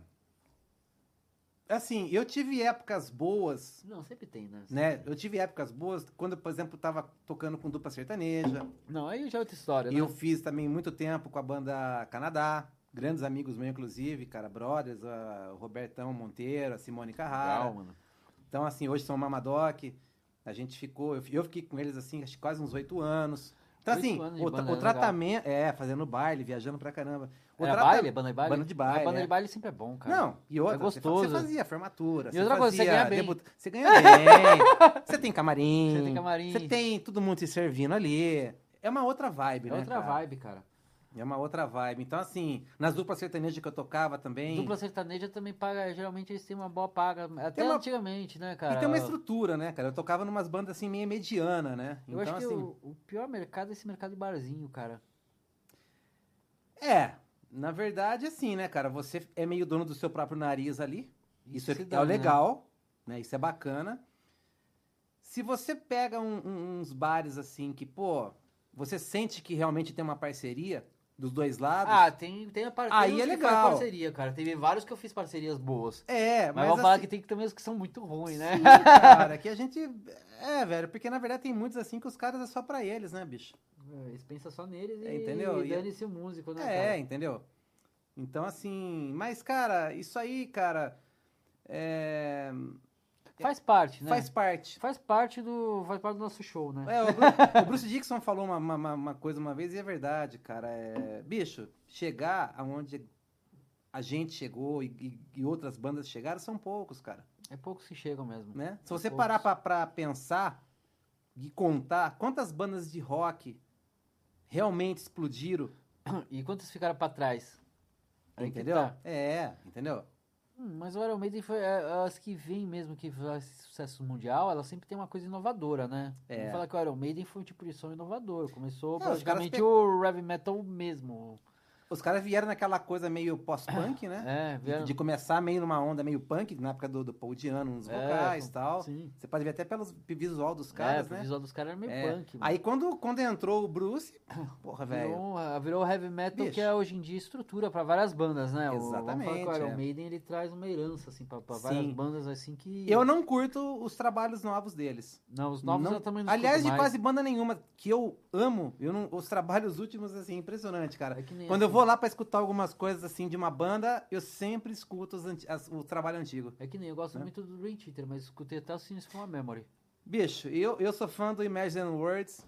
Assim, eu tive épocas boas, Não, sempre tem, né? né? Eu tive épocas boas quando, por exemplo, tava tocando com dupla sertaneja. Não, aí já é outra história, né? Eu fiz também muito tempo com a banda Canadá. Grandes amigos meus, inclusive, cara, brothers, o Robertão Monteiro, a Simone Carrara. Legal, mano. Então, assim, hoje são Mamadoc. A gente ficou, eu, fiquei com eles, assim, acho que quase uns oito anos. Então, assim, o, o é tratamento. É, fazendo baile, viajando pra caramba. O Era trata- baile? Banda de baile? Banda de baile, A banda é. de baile sempre é bom, cara. Não, e outra, É gostoso. Você fazia formatura. E outra coisa, você ganha bem. debut- Você ganha bem. você tem camarim. Você tem camarim. Você tem todo mundo se servindo ali. É uma outra vibe, É né? outra cara? vibe, cara. É uma outra vibe. Então, assim, nas duplas sertanejas que eu tocava também. Dupla sertaneja também paga, geralmente eles têm uma boa paga, até uma- antigamente, né, cara? E tem uma estrutura, né, cara? Eu tocava numas bandas assim meio mediana, né? Eu então, acho que assim. o, o pior mercado é esse mercado de barzinho, cara. É, na verdade, assim, né, cara? Você é meio dono do seu próprio nariz ali. Isso, é, se é dá, né? legal, né? Isso é bacana. Se você pega um- um- uns bares assim que, pô, você sente que realmente tem uma parceria dos dois lados. Ah, tem, tem a par... tem Aí é legal. parceria, cara. Teve vários que eu fiz parcerias boas. é, Mas, mas, vou falar assim, que tem também os que são muito ruins, né? sim, cara, que a gente é, velho, porque na verdade tem muitos assim que os caras é só pra eles, né, bicho? Eles pensam só neles e, É, entendeu? e dane-se o músico, né, É, cara? entendeu? Então, assim, mas, cara, isso aí, cara, é, Faz parte, né? faz parte. Faz parte do faz parte do nosso show, né? É, o, Bru- o Bruce Dixon falou uma, uma, uma coisa uma vez e é verdade, cara. É, bicho, chegar aonde a gente chegou e, e- outras bandas chegaram são poucos, cara. É poucos que chegam mesmo. Né? Se São você poucos. parar pra, pra pensar e contar quantas bandas de rock realmente explodiram, E quantos ficaram pra trás? Aí entendeu? tá. É, entendeu? Hum, mas o Iron Maiden foi é, as que vêm mesmo que faz sucesso mundial, ela sempre tem uma coisa inovadora, né? É. Vamos falar que o Iron Maiden foi um tipo de som inovador. Começou É, caras praticamente pe- o heavy metal mesmo. Os caras vieram naquela coisa meio pós-punk, né? É, vieram... de começar meio numa onda meio punk, na época do, do Paul Diano, uns É, vocais e com- tal. Sim. Você pode ver até pelos visual dos é, caras, o né? visual dos caras era meio É. punk. mano. Aí quando, quando entrou o Bruce, porra, velho. Virou, ah, virou heavy metal Bicho. que é hoje em dia estrutura pra várias bandas, né? O- Exatamente, que o Iron é. Maiden ele traz uma herança assim pra, pra várias bandas assim que Eu não curto os trabalhos novos deles. não os novos Não- eu também não Aliás, de mais. quase banda nenhuma que eu amo, eu não, os trabalhos últimos, assim, impressionante, cara. É que nem Quando eu assim. Vou lá pra escutar algumas coisas, assim, de uma banda, eu sempre escuto os as- o trabalho antigo. É que nem eu gosto né? muito do Dream Theater, mas escutei até o Sinister from a Memory. Bicho, eu, eu sou fã do Imagine Words.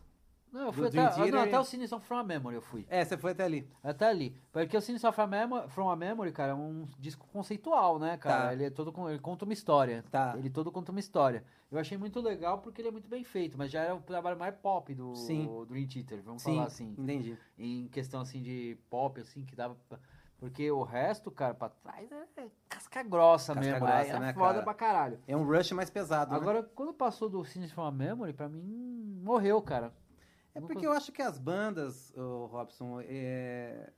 Não, eu fui até, ah, não, até o Sinister from a Memory eu fui. É, você foi até ali. Até ali. Porque o Sinister from a Memory, from a Memory cara, é um disco conceitual, né, cara? Tá. Ele é todo ele conta uma história. Tá. Ele todo conta uma história. Eu achei muito legal porque ele é muito bem feito, mas já era o trabalho mais pop do Sim. do Dream Theater, vamos Sim, falar assim. entendi. Em questão assim de pop, assim, que dava. Porque o resto, cara, pra trás é casca grossa Casca mesmo. grossa, é né, foda cara? pra caralho. É um rush mais pesado, né? Agora, quando passou do Sinister from a Memory, pra mim, morreu, cara. É porque eu acho que as bandas, ô, Robson, é...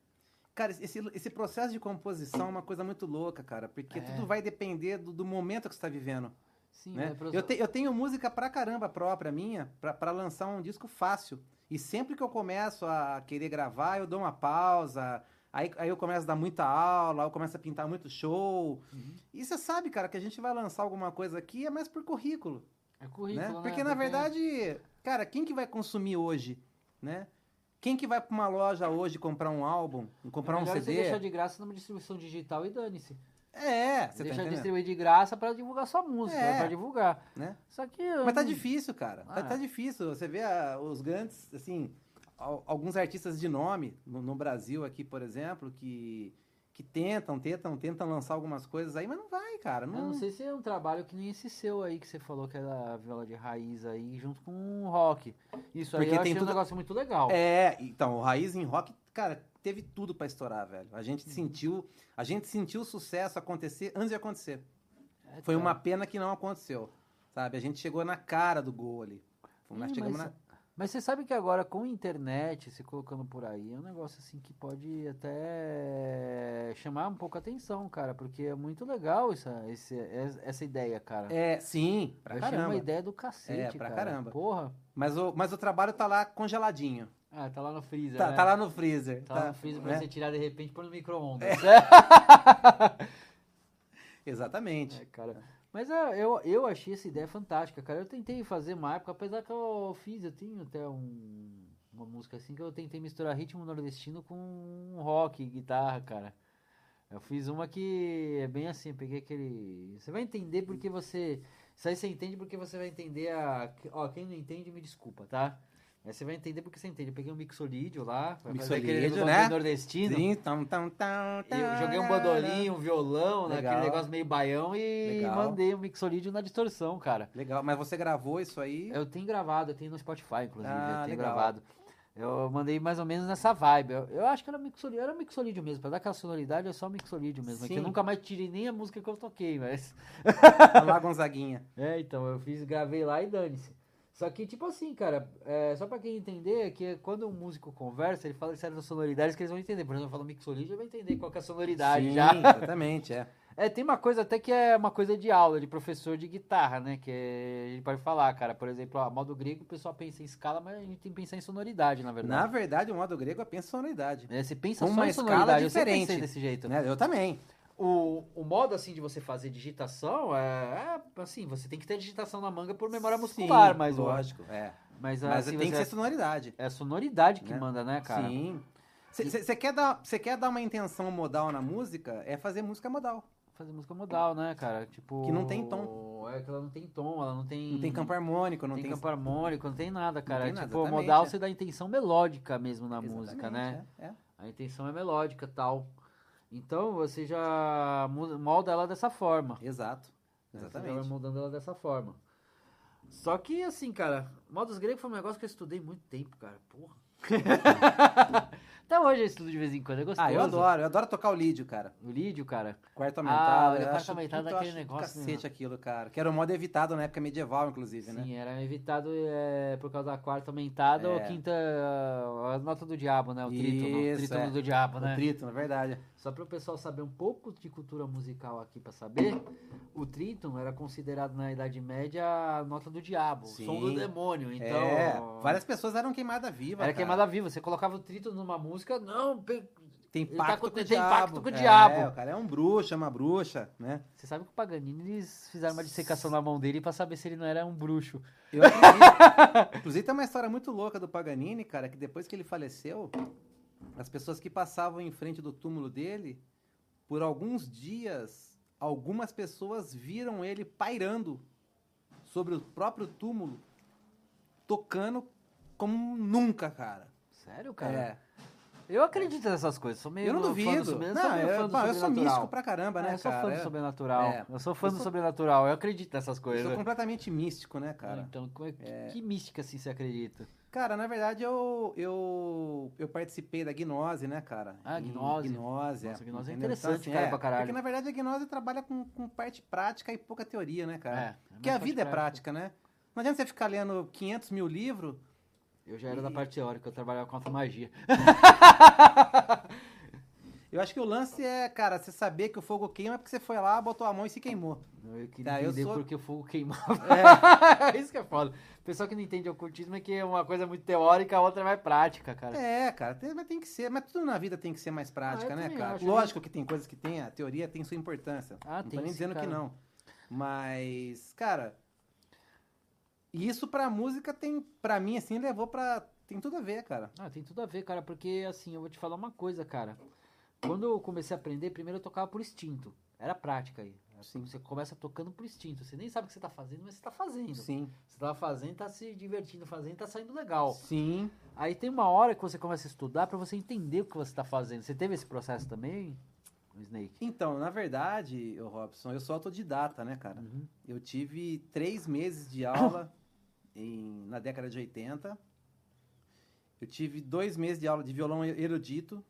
Cara, esse, esse processo de composição é uma coisa muito louca, cara. Porque É. tudo vai depender do, do momento que você está vivendo. Sim, né? é pra- eu, te- eu tenho música pra caramba própria minha, pra, pra lançar um disco fácil. E sempre que eu começo a querer gravar, eu dou uma pausa. Aí, aí eu começo a dar muita aula, eu começo a pintar muito show. Uhum. E você sabe, cara, que a gente vai lançar alguma coisa aqui é mais por currículo. É currículo, né? né? Porque, na verdade, cara, quem que vai consumir hoje, né? Quem que vai pra uma loja hoje comprar um álbum, comprar é um melhor você deixar CD? de graça numa distribuição digital e dane-se. É, você tá Deixa entendendo? distribuir de graça pra divulgar sua música, É. pra divulgar. Né? Só que. Mas tá não- difícil, cara. Tá, Ah. tá difícil. Você vê ah, os grandes, assim, al- alguns artistas de nome no, no Brasil aqui, por exemplo, que, que tentam, tentam, tentam lançar algumas coisas aí, mas não vai, cara. Eu Não, não sei se é um trabalho que nem esse seu aí, que você falou que era a viola de raiz aí, junto com o rock. Isso aí Porque eu tem tudo- um negócio muito legal. É, então, o Raiz em Rock, cara, teve tudo pra estourar, velho. A gente sentiu, a gente sentiu o sucesso acontecer antes de acontecer. É, Foi cara. uma pena que não aconteceu, sabe? A gente chegou na cara do gol ali. Nós chegamos mas, na... mas você sabe que agora com a internet, se colocando por aí, é um negócio assim que pode até chamar um pouco a atenção, cara, porque é muito legal essa, esse, essa ideia, cara. É, sim, pra Eu caramba. uma ideia do cacete, É, pra cara. caramba. Porra. Mas o, mas o trabalho tá lá congeladinho. Ah, tá lá no freezer, Tá, né? tá lá no freezer. Tá lá no freezer pra né? você tirar de repente e pôr no micro-ondas. Exatamente. É, cara. Mas é, eu, eu achei essa ideia fantástica, cara. Eu tentei fazer uma época, apesar que eu fiz, eu tenho até um, uma música assim que eu tentei misturar ritmo nordestino com rock, guitarra, cara. Eu fiz uma que é bem assim, peguei aquele. Você vai entender porque você. Isso aí você entende porque você vai entender a. Ó, quem não entende, me desculpa, tá? Aí você vai entender porque você entende. Eu peguei um mixolídio lá, Mixolídio, né? nordestino. Sim, tam, tam, tam, eu joguei um bandolim, um violão, né, Legal. aquele negócio meio baião e Legal. mandei um mixolídio na distorção, cara. Legal, mas você gravou isso aí? Eu tenho gravado, eu tenho no Spotify, inclusive, Ah, eu tenho legal. gravado. Eu mandei mais ou menos nessa vibe. Eu, eu acho que era mixolídio, era mixolídio mesmo, pra dar aquela sonoridade é só mixolídio mesmo. é eu nunca mais tirei nem a música que eu toquei, mas... Lá, Gonzaguinha. É, então, eu fiz, gravei lá e dane-se. Só que, tipo assim, cara, é, só pra quem entender, é que quando um músico conversa, ele fala certas sonoridades que eles vão entender. Por exemplo, eu falo mixolídio, ele vai entender qual é a sonoridade Sim, já. exatamente, é. É, tem uma coisa até que é uma coisa de aula, de professor de guitarra, né? Que é- a gente pode falar, cara. Por exemplo, ó, modo grego, o pessoal pensa em escala, mas a gente tem que pensar em sonoridade, na Na verdade. verdade, o modo grego é pensa sonoridade. É, você pensa só uma em escala sonoridade, sempre diferente. desse jeito. Né? Eu também. O, o modo, assim, de você fazer digitação é, é, assim, você tem que ter digitação na manga por memória muscular, Sim, mas... Lógico, é. Mas, Mas assim, tem que você- ser sonoridade. É a sonoridade que né? manda, né, cara? Sim. Você quer, dar- cê quer dar uma intenção modal na música? É fazer música modal. Fazer música modal, né, cara? Tipo... Que não tem tom. É que ela não tem tom, ela não tem... Não tem campo harmônico, não tem, tem... campo harmônico, não tem nada, cara. tem nada, tipo, exatamente, modal é. você dá intenção melódica mesmo na música, né? Exatamente, é, é. A intenção é melódica tal. Então você já molda ela dessa forma. Exato. né? Você já vai Exatamente. moldando ela dessa forma. Só que assim, cara, modos gregos foi um negócio que eu estudei muito tempo, cara. Porra. Até hoje eu estudo de vez em quando, é gostoso. Ah, eu adoro. Eu adoro tocar o lídio, cara. O lídio, cara. Quarto Ah, aumentado. o eu quarto aumentado é eu aquele negócio, né? cacete aquilo, cara. Que era o modo evitado na época medieval, inclusive, né? Sim, era evitado é, por causa da quarta aumentada ou É. quinta. A nota do diabo, né? O trítono. Isso, trítono é. do diabo, O né? trítono, na verdade. Só para o pessoal saber um pouco de cultura musical aqui para saber, o trítono era considerado na Idade Média a nota do diabo, o som do Sim. demônio. Então, é, várias pessoas eram queimadas vivas, era cara. queimada viva. Você colocava o trítono numa música, não, Tem Ele tá pacto com- com, o tem diabo. pacto com o É, diabo. o cara é um bruxo, é uma bruxa, né? você sabe que o Paganini eles fizeram uma dissecação na mão dele para saber se ele não era um bruxo. Eu acredito. Inclusive tem uma história muito louca do Paganini, cara, que depois que ele faleceu, as pessoas que passavam em frente do túmulo dele, por alguns dias, algumas pessoas viram ele pairando sobre o próprio túmulo, tocando como nunca, cara. Sério, cara? É. Eu acredito nessas coisas. Sou meio Eu não do duvido. eu Não, sou eu, eu sou místico pra caramba, né, Ah, eu sou cara? fã do Eu- sobrenatural. é. Eu sou fã Eu do sobrenatural. Eu acredito nessas eu coisas. sou completamente místico, né, cara? Então, é- que- É. que mística assim você acredita? Cara, na verdade eu, eu, eu participei da Gnose, né, cara? Ah, Gnose. Gnose, Nossa, é. Gnose é interessante, cara, pra caralho. Porque na verdade a Gnose trabalha com, com parte prática e pouca teoria, né, cara? É, é Porque a vida é parte prática, né? Não adianta você ficar lendo 500 mil livros. Eu já era da E- parte teórica, eu trabalhava contra magia. Eu acho que o lance é, cara, você saber que o fogo queima porque você foi lá, botou a mão e se queimou. Eu queria Tá, eu entender sou- porque o fogo queimava. É. Isso que é foda. O pessoal que não entende ocultismo é que é uma coisa muito teórica, a outra é mais prática, cara. É, cara, tem, mas tem que ser. Mas tudo na vida tem que ser mais prática, Ah, eu né, cara? acho, Lógico que tem coisas que tem, a teoria tem sua importância. Ah, não tem tô nem sim, dizendo que cara. não. Mas, cara, isso pra música tem, pra mim, assim, levou pra tem tudo a ver, cara. Ah, tem tudo a ver, cara, porque assim, eu vou te falar uma coisa, cara. Quando eu comecei a aprender, primeiro eu tocava por instinto. Era prática aí. Sim. Você começa tocando por instinto. Você nem sabe o que você tá fazendo, mas você tá fazendo. Sim. Você tá fazendo, tá se divertindo fazendo, tá saindo legal. Sim. Aí tem uma hora que você começa a estudar pra você entender o que você tá fazendo. Você teve esse processo também, Snake? Então, na verdade, Robson, eu sou autodidata, né, cara? Uhum. Eu tive três meses de aula em- na década de 80. Eu tive dois meses de aula de violão erudito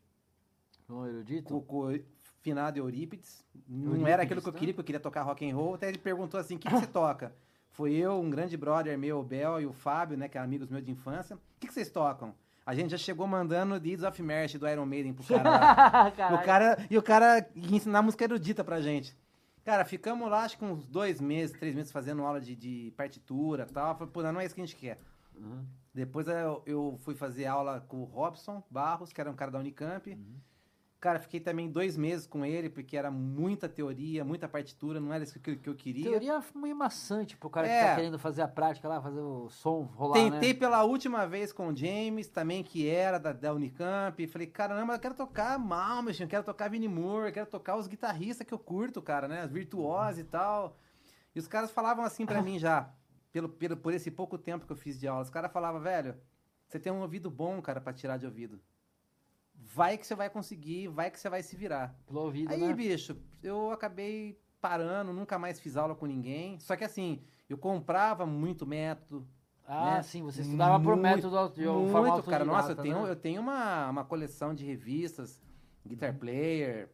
Um erudito? o finado Eurípides. Não Eurípides, era aquilo que eu tá? queria, porque eu queria tocar rock and roll. Até ele perguntou assim, o que, que você toca? Foi eu, um grande brother meu, o Bel, e o Fábio, né, que eram amigos meus de infância. O que, que vocês tocam? A gente já chegou mandando Deeds of Mercy do Iron Maiden pro cara o cara, e o cara ia ensinar música erudita pra gente. Cara, ficamos lá, acho que uns dois meses, três meses fazendo aula de, de partitura e tal. Falei, pô, não é isso que a gente quer. Uhum. Depois eu, eu fui fazer aula com o Robson Barros, que era um cara da Unicamp. Uhum. Cara, fiquei também dois meses com ele, porque era muita teoria, muita partitura, não era isso que, eu- que eu queria. Teoria é meio maçante pro cara que É. tá querendo fazer a prática lá, fazer o som rolar, Tentei né? pela última vez com o James, também que era da, da Unicamp. Falei, caramba, eu quero tocar Malmsteen, eu quero tocar Vinnie Moore, eu quero tocar os guitarristas que eu curto, cara, né? As virtuosos e tal. E os caras falavam assim pra mim já, pelo, pelo, por esse pouco tempo que eu fiz de aula. Os caras falavam, velho, você tem um ouvido bom, cara, pra tirar de ouvido. Vai que você vai conseguir, vai que você vai se virar. Pelo ouvido, Aí, né? bicho, eu acabei parando, nunca mais fiz aula com ninguém. Só que assim, eu comprava muito método, Ah, né? sim, você estudava por Muito, método de forma muito, cara. Nossa, eu tenho, né? eu tenho uma, uma coleção de revistas, Guitar Player,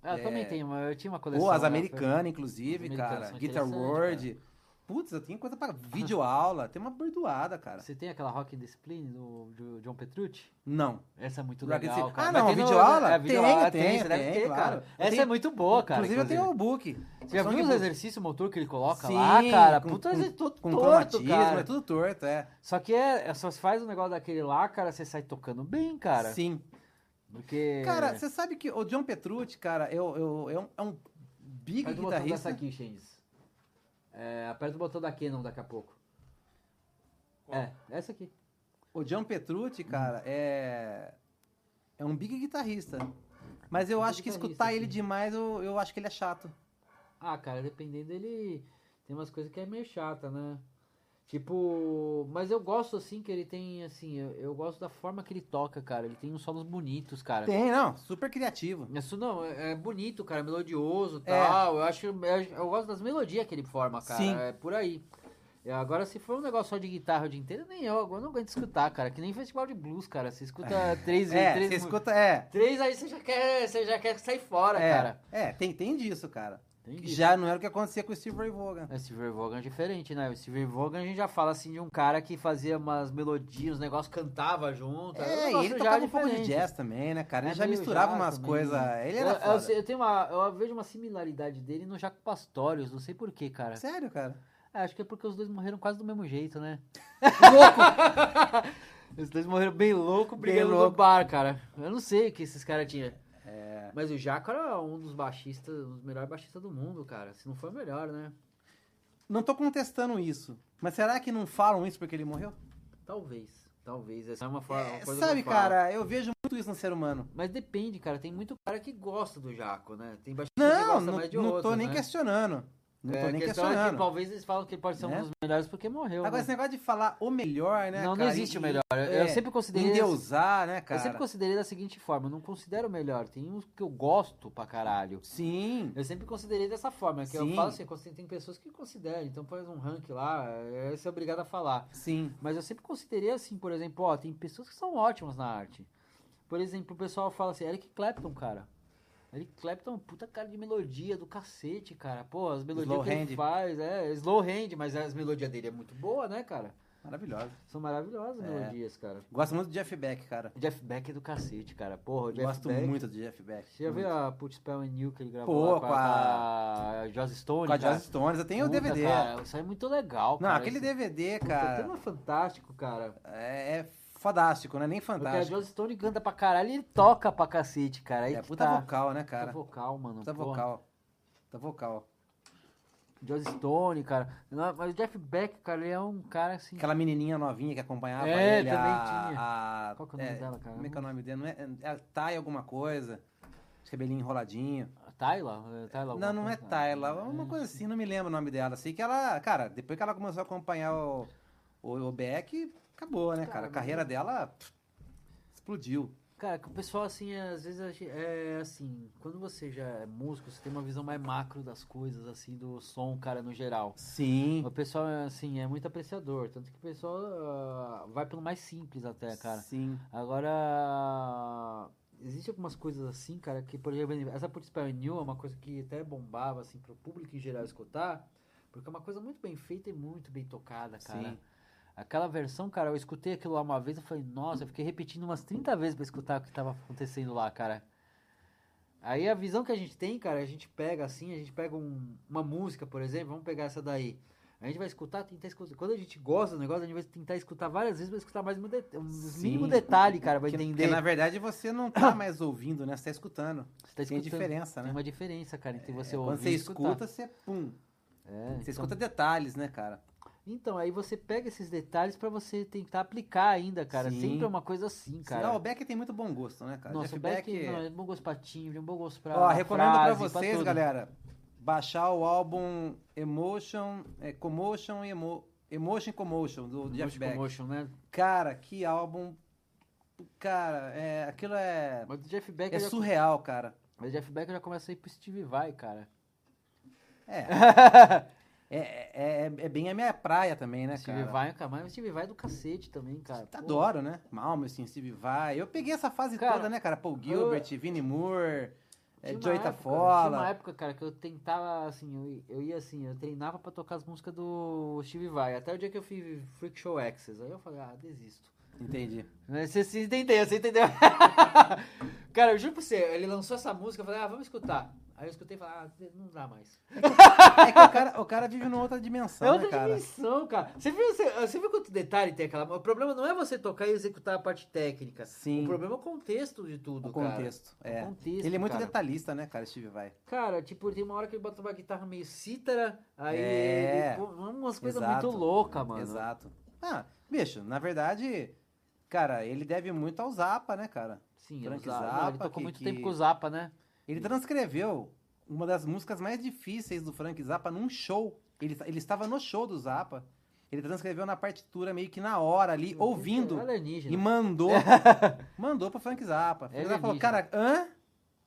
Ah, eu também é, tenho, mas eu tinha uma coleção. ou as né? americanas, inclusive, As americanas cara. Guitar World. Putz, eu tenho coisa pra videoaula, tem uma bordoada, cara. Você tem aquela Rock Discipline do, do John Petrucci? Não. Essa é muito Rock legal, cara. Ah, não, videoaula? É, videoaula Tem, tem, tem, você deve tem, ter, claro. cara. Eu Essa tenho- é muito boa, cara. inclusive, eu tenho o book. Você já viu os exercícios motor que ele coloca Sim, lá, cara? com- Puta, com- é todo Com torto, cromatismo, cara. é tudo torto, é. Só que é, é só se faz um negócio daquele lá, cara, você sai tocando bem, cara. Sim. Porque... Cara, você sabe que o John Petrucci, cara, eu, eu, é, um, é um big botão guitarrista. dessa aqui, Shendes. É, aperta o botão da Canon daqui a pouco. Qual? É, essa aqui. O John Petrucci, cara, é. É um big guitarrista. Mas eu Big acho que escutar ele demais, eu, eu acho que ele é chato. Ah, cara, dependendo dele. Tem umas coisas que é meio chata, né? Tipo. Mas eu gosto assim que ele tem, assim. Eu, eu gosto da forma que ele toca, cara. Ele tem uns solos bonitos, cara. Tem, não, super criativo. Isso não, é, é bonito, cara, melodioso e É. tal. Eu acho. Eu, eu gosto das melodias que ele forma, cara. Sim. É por aí. Agora, se for um negócio só de guitarra o dia inteiro, nem eu, agora eu não aguento escutar, cara. Que nem festival de blues, cara. Você escuta três vezes. É, três, você escuta, é. três aí você já quer. Você já quer sair fora, é, cara. É, tem, tem disso, cara. Entendi. Já não era o que acontecia com o Steve Ray Vaughan. O Steve Ray Vaughan é diferente, né? O Steve Ray Vaughan a gente já fala assim de um cara que fazia umas melodias, os negócios cantava junto. É, e ele tocava um pouco de jazz também, né, cara? Ele É, já misturava jazz umas coisas. Ele era eu, eu, foda. sei- eu tenho uma, eu vejo uma similaridade dele no Jaco Pastorius, não sei porquê, cara. Sério, cara? É, acho que é porque os dois morreram quase do mesmo jeito, né? Louco! Os dois morreram bem louco, Bem brigando no louco. bar, cara. Eu não sei o que esses caras tinham. É. Mas o Jaco era um dos baixistas, um dos melhores baixistas do mundo, cara. Se não for o melhor, né? Não tô contestando isso. Mas será que não falam isso porque ele morreu? Talvez. Talvez. Essa é uma, forma, É, coisa que sabe, eu cara, eu vejo muito isso no ser humano. Mas depende, cara. Tem muito cara que gosta do Jaco, né? Tem que Não, gosta não, mais de não tô outros, nem né? questionando. Não É, tô nem questão é que questionando. talvez eles falam que ele pode ser Né? um dos melhores porque morreu. Agora, né? esse negócio de falar o melhor, né, não, não cara, existe e- o melhor. Eu- é, eu sempre considerei. Endeusar, né, Eu cara? sempre considerei da seguinte forma, eu não considero o melhor. Tem uns que eu gosto pra caralho. Sim. Eu sempre considerei dessa forma, que eu Sim. falo assim, tem pessoas que consideram, então faz um rank lá, você é obrigado a falar. Sim. Mas eu sempre considerei assim, por exemplo, ó, tem pessoas que são ótimas na arte. Por exemplo, o pessoal fala assim, Eric Clapton, cara. Eric Clapton é puta cara de melodia do cacete, cara. Pô, as melodias Slow que ele hand. faz, é, slow hand, mas as melodias dele é muito boa, né, cara? Maravilhoso. São maravilhosas as É. melodias, cara. Gosto muito do Jeff Beck, cara. O Jeff Beck é do cacete, cara. Porra, o Jeff Gosto Beck... muito do Jeff Beck. Você já viu a Put Spell and You que ele gravou Pô, com, a, a- Joss Stone? Com a? Jazz Stones, eu tenho o DVD. Cara, isso aí é muito legal, Não, cara. aquele Esse- DVD, Puta, cara, tema fantástico, cara. é, é fodástico, não é nem Porque a fantástico. Joss Stone canta pra caralho e ele toca pra cacete, cara. Aí É puta tá. vocal, né, Puta cara? vocal, mano. Puta porra. vocal. Puta vocal. Joss Stone, cara. Mas o Jeff Beck, cara, ele é um cara assim. Aquela menininha novinha que acompanhava É, ele. também a, tinha. A, Qual que é o nome dela, cara? Como é que é o nome dela? Não é, é Thay alguma coisa. Os cabelinho enroladinho. Tyler? É Tyler Não, não é coisa? Tayla. Uma coisa assim, não me lembro o nome dela. Sei que ela, cara, depois que ela começou a acompanhar o, o, o Beck, acabou, né, cara? Cara, A carreira dela pff, explodiu. Cara, o pessoal, assim, às vezes é assim, quando você já é músico, você tem uma visão mais macro das coisas, assim, do som, cara, no geral. Sim. O pessoal, assim, é muito apreciador, tanto que o pessoal ah, vai pelo mais simples até, cara. Sim. Agora, existe algumas coisas assim, cara, que, por exemplo, essa Put Spell in You é uma coisa que até bombava, assim, pro público em geral escutar, porque é uma coisa muito bem feita e muito bem tocada, cara. Sim. Aquela versão, cara, eu escutei aquilo lá uma vez, eu falei, nossa, eu fiquei repetindo umas 30 vezes pra escutar o que tava acontecendo lá, cara. Aí a visão que a gente tem, cara, a gente pega assim, a gente pega um- uma música, por exemplo, vamos pegar essa daí. A gente vai escutar, tentar escutar. Quando a gente gosta do negócio, a gente vai tentar escutar várias vezes pra escutar mais um, det um mínimo detalhe, cara, vai Porque, entender. porque, na verdade você não tá mais ouvindo, né? Você tá escutando. Você tá Tem escutando. diferença, Tem né? uma diferença, cara, entre você É, ouvir Quando você escuta, você pum. É, Você então- escuta detalhes, né, cara? Então, aí você pega esses detalhes pra você tentar aplicar ainda, cara. Sim. Sempre é uma coisa assim, cara. Sim, o Beck tem muito bom gosto, né, cara? Nossa, Jeff o Beck, não, é bom gosto pra timbre, é bom gosto pra Ó, recomendo pra frase, vocês, tudo. galera, baixar o álbum Emotion, é, Commotion e Emo, Emotion e Commotion, do Jeff Emotion Beck. Commotion, né? Cara, que álbum... Cara, é, aquilo é, Mas o Jeff Beck, é já, surreal, cara. mas o Jeff Beck já começa a ir pro Steve Vai, cara. É, é, é, é bem a minha praia também, né, Steve cara? Vai, cara, mas Steve Vai é do cacete também, cara. Pô. Adoro, né? Malmsteen, Steve Vai. Eu peguei essa fase Cara, toda, né, cara? Paul Gilbert, Vinnie Moore, é, Joey época- Tinha Tafola. uma época, cara, que eu tentava, assim, eu, eu ia assim, eu treinava pra tocar as músicas do Steve Vai. Até o dia que eu fiz Freak Show Access. Aí eu falei, ah, desisto. Entendi. Você, você entendeu, você entendeu? cara, eu juro pra você, ele lançou essa música, eu falei, ah, vamos escutar. Aí eu escutei e falei, ah, não dá mais. É que o cara, o cara vive numa outra dimensão, É outra né, cara? dimensão, cara. Você viu, você, você viu quanto detalhe tem aquela. O problema não é você tocar e executar a parte técnica. Sim. O problema é o contexto de tudo, O cara. contexto. É. O contexto, Ele é muito cara. detalhista, né, cara, Steve Vai. Cara, tipo, tem uma hora que ele bota uma guitarra meio cítara, aí É. ele umas coisas muito loucas, mano. Exato. Ah, bicho, na verdade, cara, ele deve muito ao Zappa, né, cara? Sim, Frank Zappa, Zappa, ele tocou que- muito que- tempo com o Zappa, né? Ele transcreveu uma das músicas mais difíceis do Frank Zappa num show. Ele, ele estava no show do Zappa. Ele transcreveu na partitura meio que na hora ali, ouvindo. É alienígena. E mandou. mandou pro Frank Zappa. Frank Zappa falou, cara, hã?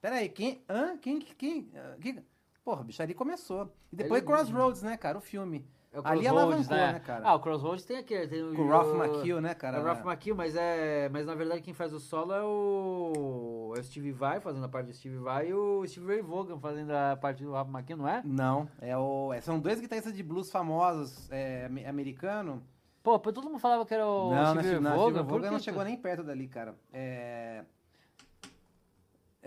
Peraí, quem? Hã? Quem? Quem? quem? Porra, bicho, ali começou. E depois. Crossroads, né, cara? O filme. É o ali alavancou, né, cara? Ah, o Crossroads tem aquele. Tem o, o Ralph McKill, né, cara? É o Ralph McKill, mas é. Mas na verdade quem faz o solo é o. É o Steve Vai fazendo a parte do Steve Vai e o Steve Ray Vaughan fazendo a parte do Ralph McKill, não é? Não, é o, é- são dois guitarristas de blues famosos é, ame- americano. Pô, todo mundo falava que era o não, Steve Ray não, Vaughan. Steve Vaughan que não chegou nem perto dali, cara. É...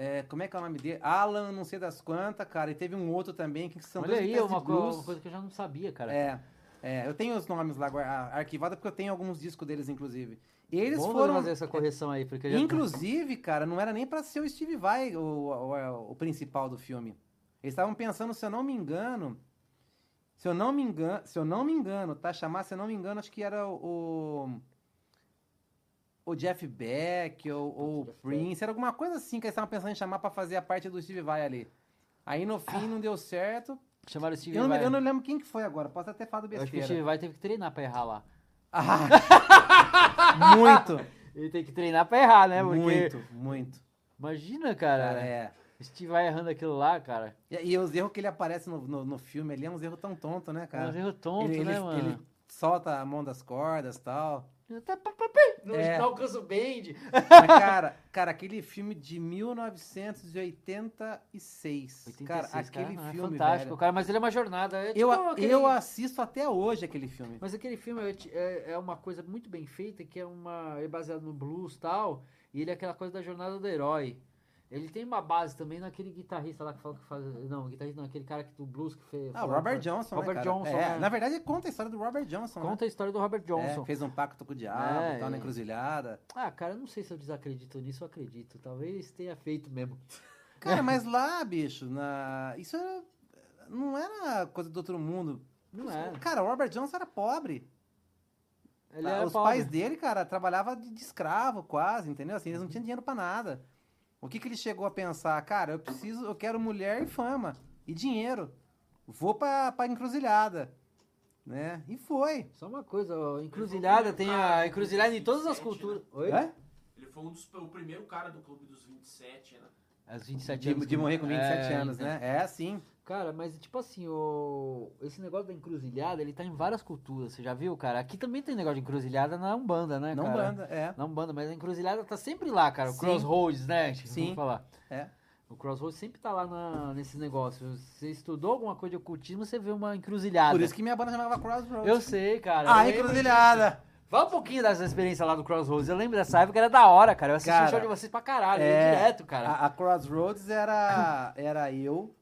é, como é que é o nome dele? Alan, não sei das quantas, cara. E teve um outro também que são Olha dois aí, uma, blues. uma coisa que eu já não sabia, cara. É, é, eu tenho os nomes lá arquivados porque eu tenho alguns discos deles, inclusive. E eles Vamos foram. fazer essa correção aí, porque eu já... Inclusive, cara, não era nem pra ser o Steve Vai o, o, o principal do filme. Eles estavam pensando, se eu não me engano. Se eu não me engano, se eu não me engano, tá? Chamar, se eu não me engano, acho que era o. O Jeff Beck ou, ou Jeff Prince, era alguma coisa assim que eles estavam pensando em chamar pra fazer a parte do Steve Vai ali. Aí no fim não deu certo. Chamaram o Steve Eu não, Vai. eu não lembro quem que foi agora, posso até falar do Eu acho que o besteira. Steve Vai teve que treinar pra errar lá. Ah, muito, Ele tem que treinar pra errar, né? Porque... muito, muito. Imagina, cara. Cara, é. O Steve Vai errando aquilo lá, cara. E, e os erros que ele aparece no, no, no filme ali é uns erros tão tontos, né, É cara? um erro tonto, ele, né, ele- mano? ele solta a mão das cordas e tal. Tá, Não, É. não alcança o bend. Mas, cara, cara, aquele filme de 1986. 86, cara, aquele não, é filme, fantástico, velho. cara. Mas ele é uma jornada. É Eu, tipo aquele- eu assisto até hoje aquele filme. Mas aquele filme é, é- é uma coisa muito bem feita, que é uma é baseado no blues e tal, e ele é aquela coisa da jornada do herói. Ele tem uma base também naquele guitarrista lá que fala que faz. Não, guitarrista não, aquele cara que, do blues que fez. Ah, o Robert Johnson, Robert né? Johnson, É, né? Na verdade, conta a história do Robert Johnson, Conta a história do Robert né? Johnson. É, fez um pacto com o diabo, É, tal, na é. encruzilhada. Ah, cara, eu não sei se eu desacredito nisso, eu acredito. Talvez tenha feito mesmo. Cara, mas lá, bicho, na... isso era... não era era coisa do outro mundo. Não é. Cara, o Robert Johnson era pobre. Ele Ah, era Os pobre. pais dele, cara, trabalhavam de, de escravo quase, entendeu? Assim, eles não tinham dinheiro pra nada. O que que ele chegou a pensar? Cara, eu preciso, eu quero mulher e fama e dinheiro. Vou pra, pra encruzilhada, né? E foi. Só uma coisa, ó, encruzilhada tem a encruzilhada em todas as culturas. Oi? É? Ele foi um dos, o primeiro cara do clube dos 27, né? As 27 De, anos. de morrer com 27 É, anos, né? É, sim. Cara, mas tipo assim, o... esse negócio da encruzilhada, ele tá em várias culturas, você já viu, cara? Aqui também tem negócio de encruzilhada na Umbanda, né, Não cara? banda, é. Na Umbanda, mas a encruzilhada tá sempre lá, cara. O Sim. Crossroads, né? Sim. Vamos falar. É. O Crossroads sempre tá lá na, nesses negócios. Você estudou alguma coisa de ocultismo, você vê uma encruzilhada. Por isso que minha banda chamava Crossroads. Eu sei, cara. Ah, encruzilhada. Fala um pouquinho dessa experiência lá do Crossroads. Eu lembro dessa época, era da hora, cara. Eu assisti Cara, o show de vocês pra caralho, é, direto, cara. A, a Crossroads era, era eu,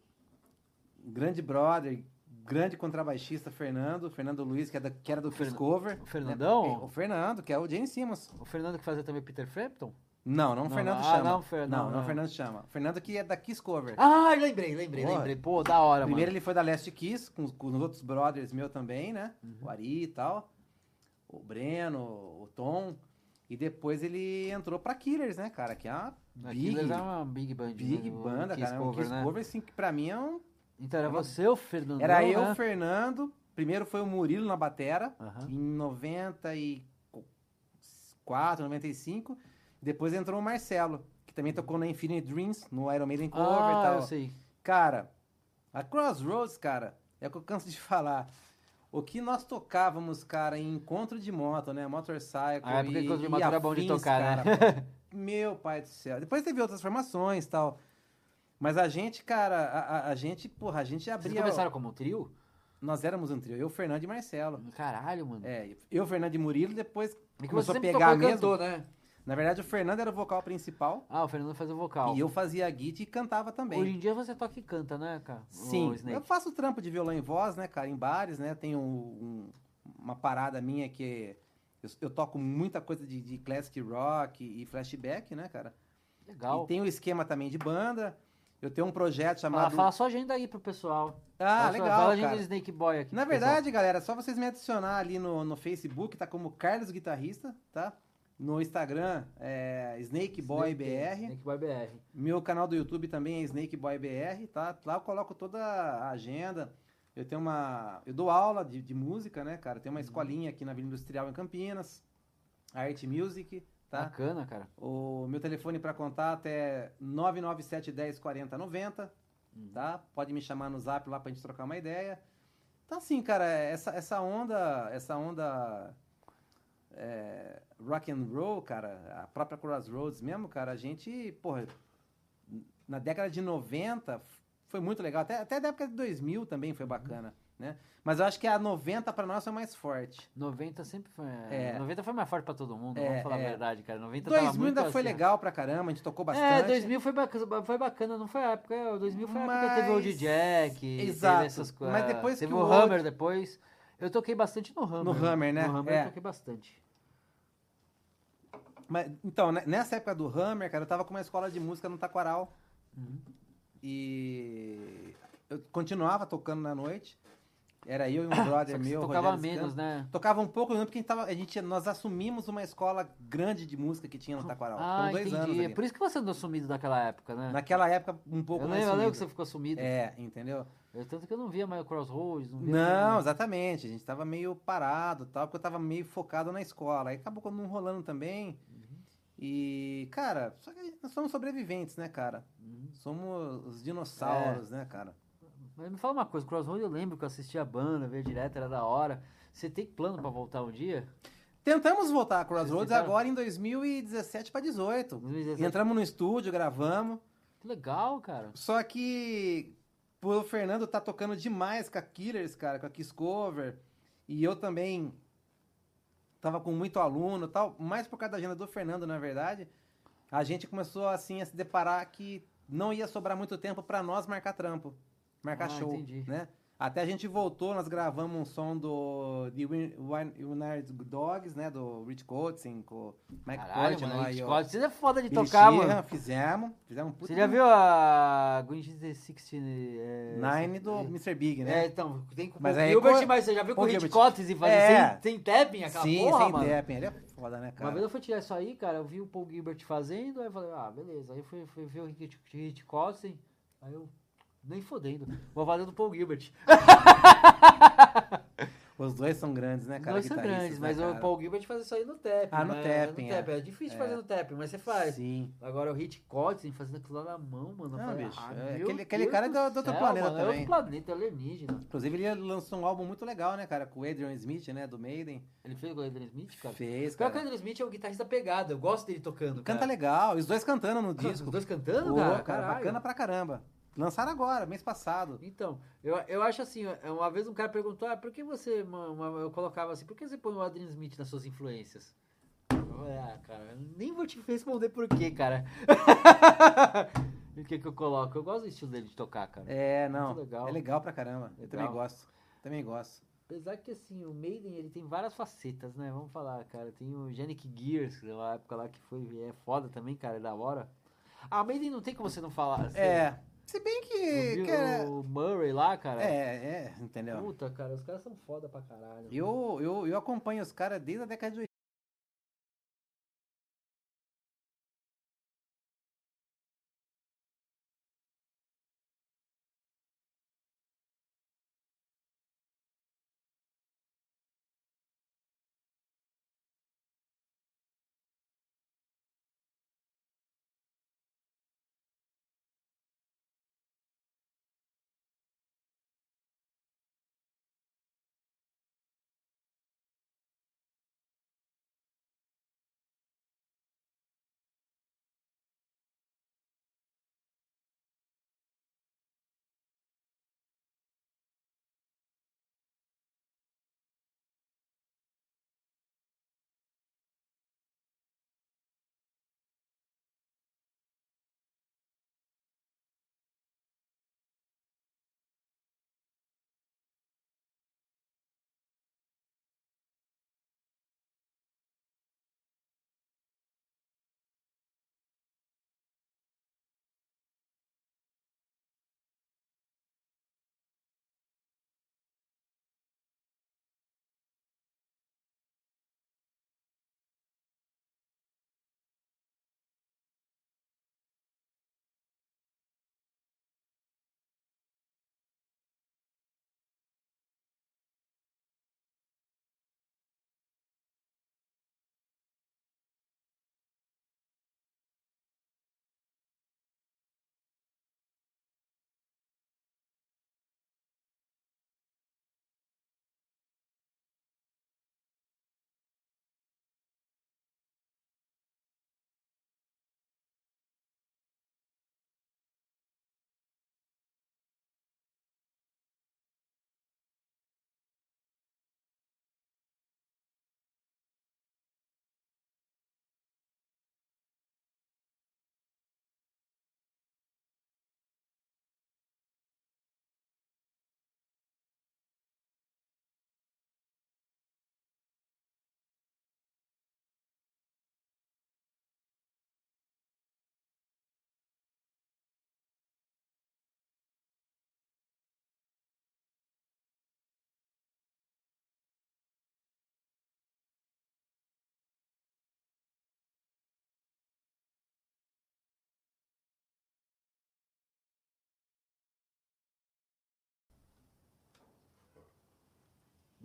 grande brother, grande contrabaixista Fernando, Fernando Luiz, que, é da- que era do Fernan- Cover. o Fernandão? Né? O Fernando, que é o Jane Simmons. O Fernando que fazia também Peter Frampton? Não, não o Fernando ah, chama. não, Fer- não, não, não, não. o Fernando chama. O Fernando que é da Kiss Cover. Ah, lembrei, lembrei, Porra. lembrei. Pô, da hora, Primeiro mano. ele foi da Last Kiss, com, os- com os outros brothers meu também, né? Uhum. O Ari e tal. O Breno, o Tom. E depois ele entrou pra Killers, né, cara? Que é uma Aquilo big, era uma big band. big né? Banda, Kiss cara. É um Cover, Kiss né? Cover, assim, que pra mim é um Então era você, o Fernandão, Era eu, né? o Fernando. Primeiro foi o Murilo na batera, Aham. em 94, 95. Depois entrou o Marcelo, que também tocou na Infinite Dreams, no Iron Maiden Cover e Ah, tal. eu sei. Cara, a Crossroads, cara, é o que eu canso de falar. O que nós tocávamos, cara, em encontro de moto, né? Motorcycle. A época e, que encontro de e moto era bom de tocar, né? cara. Meu pai do céu. Depois teve outras formações e tal. Mas a gente, cara, a, a- gente, porra, a gente Vocês abria. começaram como um trio? Nós éramos um trio, eu, Fernando e Marcelo. Caralho, mano. É, eu, Fernando e Murilo, depois É que começou a pegar e mesmo. cantou, né? Na verdade, o Fernando era o vocal principal Ah, o Fernando fazia o vocal. e eu fazia a guitarra e cantava também. Hoje em dia você toca e canta, né, cara? Sim, eu faço trampo de violão e voz, né, cara, em bares, né? Tenho um- uma parada minha que eu, eu toco muita coisa de, de classic rock e flashback, né, cara? Legal. E tem o esquema também de banda. Eu tenho um projeto Fala, chamado. fala sua agenda aí pro pessoal. Ah, Fala legal, Fala a agenda Snake Boy aqui. Na pro pessoal. verdade, galera, é só vocês me adicionar ali no, no Facebook, tá como Carlos Guitarrista, tá? No Instagram é Snake Boy BR. Snake Boy BR. Meu canal do YouTube também é Snake Boy BR, tá? Lá eu coloco toda a agenda. Eu tenho uma. Eu dou aula de, de música, né, cara? Tem uma escolinha aqui na Vila Industrial em Campinas. Art Music, tá? Bacana, cara. O meu telefone para contato é 997 10 40 90, tá? Pode me chamar no Zap lá pra gente trocar uma ideia. Então assim, cara, essa, essa onda, essa onda é, rock and roll, cara, a própria Crossroads mesmo, cara, a gente, porra, na década de 90 foi muito legal, até, até a década de 2000 também foi bacana, né? Mas eu acho que a 90 pra nós foi mais forte. 90 sempre foi. É. 90 foi mais forte pra todo mundo, É, vamos falar é. a verdade, cara. 90 tava 2000 muito ainda foi assim, ó. legal pra caramba, a gente tocou bastante. É, 2000 foi bacana, foi bacana, não foi a época. é, 2000 foi a época que teve o Mas- Jack, Exato, teve essas coisas. mas depois teve que o o Hammer depois. Eu toquei bastante no Hammer. No Hammer, né? No Hammer É. eu toquei bastante. Mas, então, né, nessa época do Hammer, cara, eu tava com uma escola de música no Taquaral. Uhum. E eu continuava tocando na noite. Era eu e um brother meu, tocava Rogério menos, né? Tocava um pouco, não, porque a gente, tava, a gente- nós assumimos uma escola grande de música que tinha no Taquaral. Ah, Foram dois entendi. anos É ali. por isso que você andou sumido naquela época, né? Naquela época, um pouco eu mais lembro, eu lembro que você ficou sumido. É, entendeu? Eu- tanto que eu não via mais o Crossroads. Não, Não, exatamente. A gente tava meio parado e tal, porque eu tava meio focado na escola. Aí acabou não rolando também. Uhum. E, cara, só que nós somos sobreviventes, né, cara? Uhum. Somos os dinossauros, né, cara? Mas me fala uma coisa, Crossroads eu lembro que eu assistia a banda, veio direto, era da hora. Você tem plano pra voltar um dia? Tentamos voltar a Crossroads agora em 2017 para 18. 2017? Entramos no estúdio, gravamos. Que legal, cara. Só que o Fernando tá tocando demais com a Killers, cara, com a Kiss Cover. E eu também tava com muito aluno e tal. Mais por causa da agenda do Fernando, na verdade. A gente começou, assim, a se deparar que não ia sobrar muito tempo para nós marcar trampo. Marcar Ah, show, entendi. né? Até a gente voltou, nós gravamos um som do The Win- United Dogs, né? Do Rich Coates com o Mike Caralho, mano, Rich o você é foda de tocar, Sheehan, mano. Fizemos, fizemos um puta Você já viu a Green Cheese 16? É, Nine do é, Mr. Big, É, né? então, tem com o Mas aí Gilbert, mas você já viu com o Rich. Cottes e fazer É. sem, sem tapping aquela Sim, porra, sem mano? tapping. Ele é foda, né, Uma cara? vez eu fui tirar isso aí, cara, eu vi o Paul Gilbert fazendo, aí eu falei, ah, beleza. Aí eu fui, fui ver o Rich, Rich aí eu, nem fodendo, vou fazer do Paul Gilbert. Os dois são grandes, né, cara? Nós são guitarristas, grandes, né, mas o cara? Paul Gilbert faz isso aí no tapping. Ah, no né? tapping, No é. É difícil É. fazer no tapping, mas você faz. Sim. Agora o Rich Cotten fazendo aquilo lá na mão, mano. Não, falei, bicho, ah, é, aquele- aquele cara é do- do outro céu, planeta mano, É também. outro planeta, é alienígena. Inclusive, ele lançou um álbum muito legal, né, cara? Com o Adrian Smith, né? Do Maiden. Ele fez com o Adrian Smith, cara? Fez, Pior que o cara. Adrian Smith é um guitarrista pegado, eu gosto dele tocando. Canta cara. legal. Os dois cantando no Os disco. dois cantando, Pô, cara? cara, bacana pra caramba. Lançaram agora, mês passado. Então, eu, eu acho assim, uma vez um cara perguntou, ah, por que você, uma- eu colocava assim, por que você põe o Adrian Smith nas suas influências? Ah, cara, eu nem vou te responder por quê, cara. o que que eu coloco? Eu gosto do estilo dele de tocar, cara. É, não. Legal. É legal pra caramba. Eu também Legal. gosto. Também gosto. Apesar que assim, o Maiden ele tem várias facetas, né? Vamos falar, cara. Tem o Yannick Gears, que é uma época lá que foi é foda também, cara, é da hora. Ah, o Maiden não tem como você não falar. você- É. Se bem que. É, o Murray lá, cara. é, é, entendeu? Puta, cara, os caras são foda pra caralho. Eu, eu, eu acompanho os caras desde a década de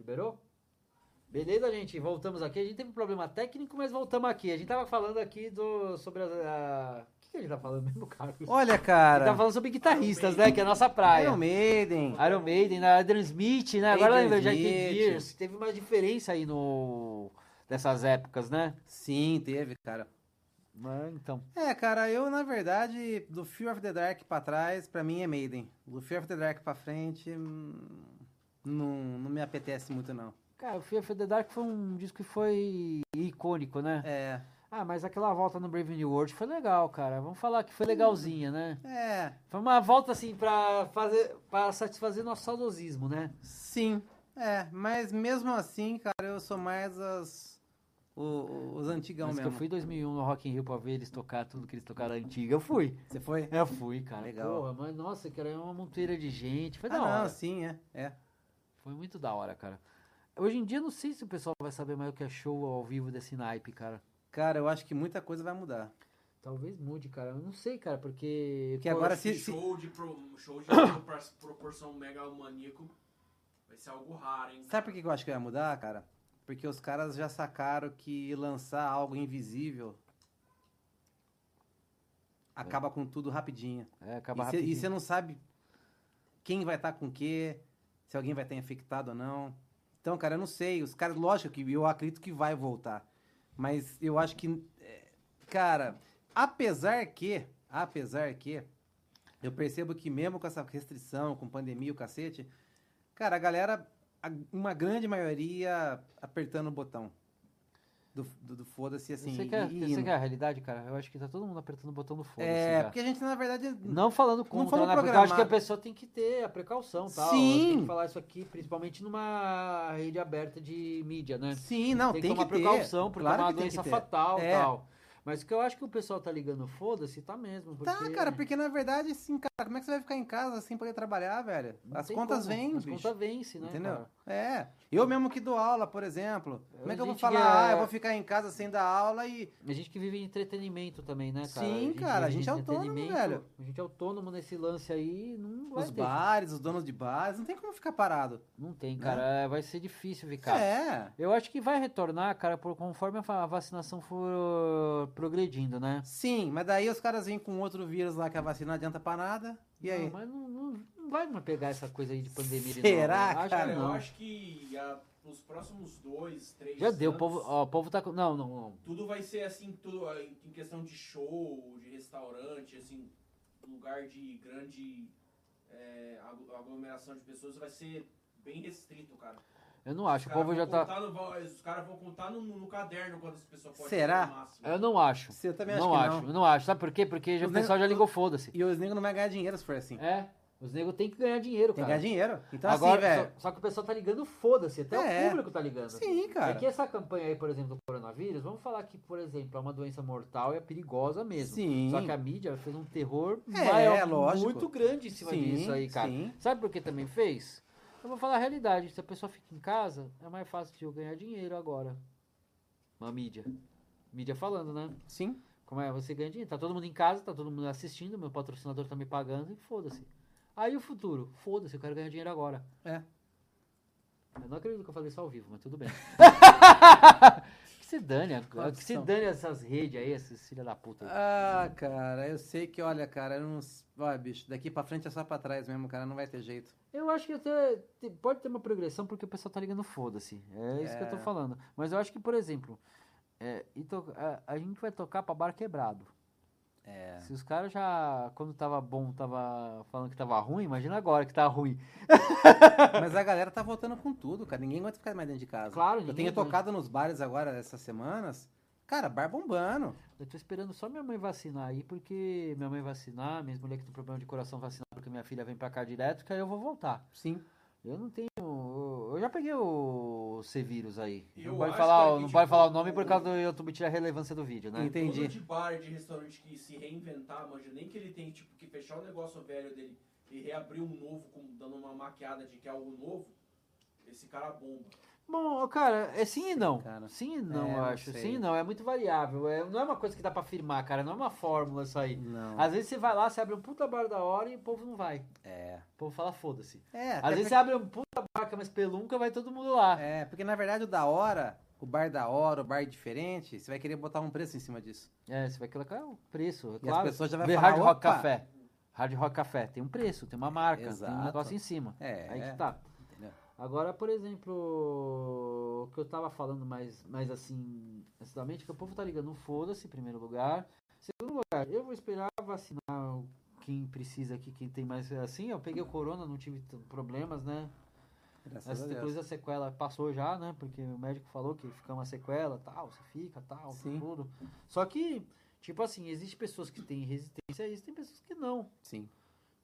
Liberou? Beleza, gente, voltamos aqui. A gente teve um problema técnico, mas voltamos aqui. A gente tava falando aqui do, sobre a. O que, que a gente tá falando mesmo, Carlos? Olha, A gente cara. tava falando sobre guitarristas, né? Que é a nossa praia. Iron Maiden. Iron Maiden, né? Adrian Smith, né? Agora lembra Smith. Gears. Teve uma diferença aí no. dessas épocas, né? Sim, teve, cara. Mas, então. É, cara, eu, na verdade, do Fear of the Dark pra trás, pra mim é Maiden. Do Fear of the Dark pra frente, hum, não, não me apetece muito, não. Cara, o Fear of the Dark foi um disco que foi icônico, né? É, Ah, mas aquela volta no Brave New World foi legal, cara. Vamos falar que foi legalzinha, né? É, Foi uma volta assim pra fazer para satisfazer nosso saudosismo, né? sim. É, mas mesmo assim, cara, eu sou mais as, o- os antigão Mas que mesmo. eu fui em 2001 no Rock in Rio pra ver eles tocar tudo que eles tocaram antiga. Eu fui. Você foi? Eu fui, cara. Legal. Porra, mas nossa, cara, é uma monteira de gente. Foi ah, da não, hora. sim, é. é. Foi muito da hora, cara. Hoje em dia, não sei se o pessoal vai saber mais o que é show ao vivo desse naipe, cara. Cara, eu acho que muita coisa vai mudar. Talvez mude, cara. Eu não sei, cara, porque. Porque pô, agora se- se- show de, pro, show de propor- proporção megalomaníaco vai ser algo raro, hein? Sabe por que eu acho que vai mudar, cara? Porque os caras já sacaram que lançar algo invisível acaba com tudo rapidinho. É, acaba E rapidinho. você não sabe quem vai estar com o quê, se alguém vai estar infectado ou não. Então, cara, eu não sei. Os caras, lógico que eu acredito que vai voltar. Mas eu acho que, é, cara, apesar que, apesar que, eu percebo que mesmo com essa restrição, com pandemia, o cacete, cara, a galera, uma grande maioria apertando o botão do, do, do foda-se assim. você, quer, e- você quer a realidade, cara? Eu acho que tá todo mundo apertando o botão do foda-se. É, já. porque a gente, na verdade, Não falando contra, falou né? Porque eu acho que a pessoa tem que ter a precaução, tal. Sim. Tem que falar isso aqui, principalmente numa rede aberta de mídia, né? sim, não, tem, tem, que tomar que ter. precaução, porque Claro é uma que tem que doença ter. fatal É. tal. Mas o que eu acho que o pessoal tá ligando foda-se, tá mesmo. Porque... Tá, cara, porque na verdade, assim, cara, como é que você vai ficar em casa sem poder trabalhar, velho? não As contas como, vêm, As bicho. contas vence, né? Entendeu? cara? É. Eu mesmo que dou aula, por exemplo. Como é que eu vou gente falar, é- ah, eu vou ficar em casa sem dar aula e. A gente que vive em entretenimento também, né, cara? Sim, cara, a gente é autônomo, velho. A gente é autônomo nesse lance aí, não vai Os ter. bares, os donos de bares, não tem como ficar parado. Não tem, cara. é, Vai ser difícil ficar. É. Eu acho que vai retornar, cara, por, conforme a va- vacinação for progredindo, né? Sim, mas daí os caras vêm com outro vírus lá que a vacina não adianta pra nada. E aí? Não, mas não, não, não vai mais pegar essa coisa aí de pandemia de Será, novo. Acho cara? que Cara, eu não. acho que ah, nos próximos dois, três Já deu, o anos, povo, ó, o povo tá com. Não, não, não. tudo vai ser assim, tudo, ah, em questão de show, de restaurante, assim, lugar de grande é, aglo- aglomeração de pessoas vai ser bem restrito, cara. Eu não acho. Os O povo caras já vão tá. contar no os caras vão contar no, no caderno quando essa pessoa pode Será? ir no máximo. Eu não acho. Você também acha Não que acho, não. eu não acho. Sabe por quê? Porque já, o pessoal já ligou foda-se. E os negros não vão ganhar dinheiro se for assim. É, os negros têm que ganhar dinheiro, Tem que cara. ganhar dinheiro. Então Agora, assim, velho. só, só que o pessoal tá ligando foda-se, até É. o público tá ligando. Sim, cara. É que essa campanha aí, por exemplo, do coronavírus, vamos falar que, por exemplo, é uma doença mortal e é perigosa mesmo. Sim. Só que a mídia fez um terror É, maior, lógico. muito grande em cima Sim, disso aí, cara. sim. Sabe por que também fez? Eu vou falar a realidade. Se a pessoa fica em casa, é mais fácil de eu ganhar dinheiro agora. Uma mídia. Mídia falando, né? Sim. Como é? Você ganha dinheiro. Tá todo mundo em casa, tá todo mundo assistindo, meu patrocinador tá me pagando e foda-se. Aí o futuro, foda-se, eu quero ganhar dinheiro agora. É. Eu não acredito que eu falei isso ao vivo, mas tudo bem. se dane, que se dane essas redes aí, esses filha da puta. Ah, cara, eu sei que, olha, cara, eu não. Olha, bicho, daqui pra frente é só pra trás mesmo, cara, não vai ter jeito. Eu acho que até pode ter uma progressão porque o pessoal tá ligando foda-se. É isso que eu tô É. falando. Mas eu acho que, por exemplo, é, a gente vai tocar pra bar quebrado. É. Se os caras já, quando tava bom, tava falando que tava ruim, imagina agora que tá ruim. Mas a galera tá voltando com tudo, cara. Ninguém aguenta ficar mais dentro de casa. Claro, Eu tenho aguenta. tocado nos bares agora essas semanas. Cara, bar bombando. Eu tô esperando só minha mãe vacinar aí, porque minha mãe vacinar, minhas mulheres que tem problema de coração vacinar, porque minha filha vem pra cá direto, que aí eu vou voltar. Sim. Eu não tenho. Eu já peguei o C-Vírus aí. Eu não pode, falar, cara, não pode tipo, falar o nome por causa do YouTube tirar a relevância do vídeo, né? Entendi. Dono de bar, de restaurante que se reinventar, manja, nem que ele tem tipo que fechar o negócio velho dele e reabrir um novo, com, dando uma maquiada de que é algo novo, esse cara bomba. Bom, cara, é sim e não. Cara. Sim e não, É, eu não acho. sei. Sim e não, é muito variável. É, não é uma coisa que dá pra afirmar, cara. Não é uma fórmula isso aí. Não. Às vezes você vai lá, você abre um puta bar da hora e o povo não vai. É. O povo fala, foda-se. É, Às até vezes você abre um puta bar que é uma espelunca, vai todo mundo lá. porque, é, porque na verdade o da hora, o bar da hora, o bar diferente, você vai querer botar um preço em cima disso. É, você vai colocar o preço, é E claro. as pessoas já vão falar, Hard Rock "Opa!" Café. Hard Rock Café tem um preço, tem uma marca, tem um Exato. negócio em cima. É, Aí que tá. Agora, por exemplo, o que eu tava falando mais, mais assim, acidamente, que o povo tá ligando foda-se, em primeiro lugar. Segundo lugar, eu vou esperar vacinar quem precisa aqui, quem tem mais assim. Eu peguei o corona, não tive problemas, né? Graças a Essa, inclusive a sequela passou já, né? Porque o médico falou que fica uma sequela, tal, você fica, tal, Sim. tudo. Só que, tipo assim, existem pessoas que têm resistência a isso, tem pessoas que não. Sim,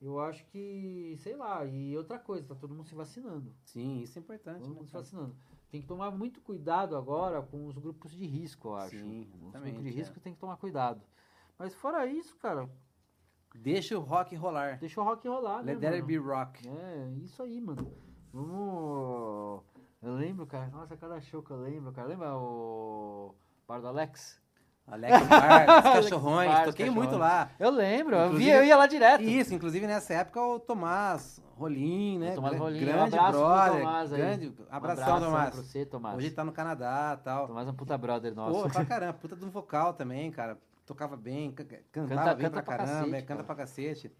Eu acho que, sei lá, e outra coisa, tá todo mundo se vacinando. sim, isso é importante. Todo né, mundo se vacinando. Tem que tomar muito cuidado agora com os grupos de risco, eu acho. Sim, os grupos de é. risco tem que tomar cuidado. Mas fora isso, cara, Deixa o rock rolar. deixa o rock rolar, né, Let there mano? be rock. É, isso aí, mano. Vamos. Eu lembro, cara. Nossa, cada show que eu lembro, cara. Lembra o Bar do Alex? Alex Alex cachorrões, toquei muito cachorrões. lá. Eu lembro, eu, via, eu ia lá direto. Isso, inclusive nessa época o Tomás Rolim, né? O Tomás Rolim, um grande abraço pro brother. Tomás aí. grande, Um abração, abraço Tomás. pra você, Tomás. Hoje tá no Canadá e tal. Tomás é um puta brother nosso. Pô, pra caramba, puta de um vocal também, cara. Tocava bem, ca- cantava Canta- bem canta pra pra caramba, cacete, é, canta pra cacete.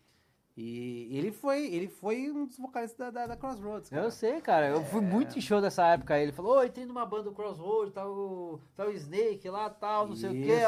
E ele foi, ele foi um dos vocalistas da, da, da Crossroads, cara. Eu sei, cara. Eu fui É. muito em show dessa época. Ele falou, ô, entrei numa banda do Crossroad, tá o, tá Snake lá, tal, não sei o quê.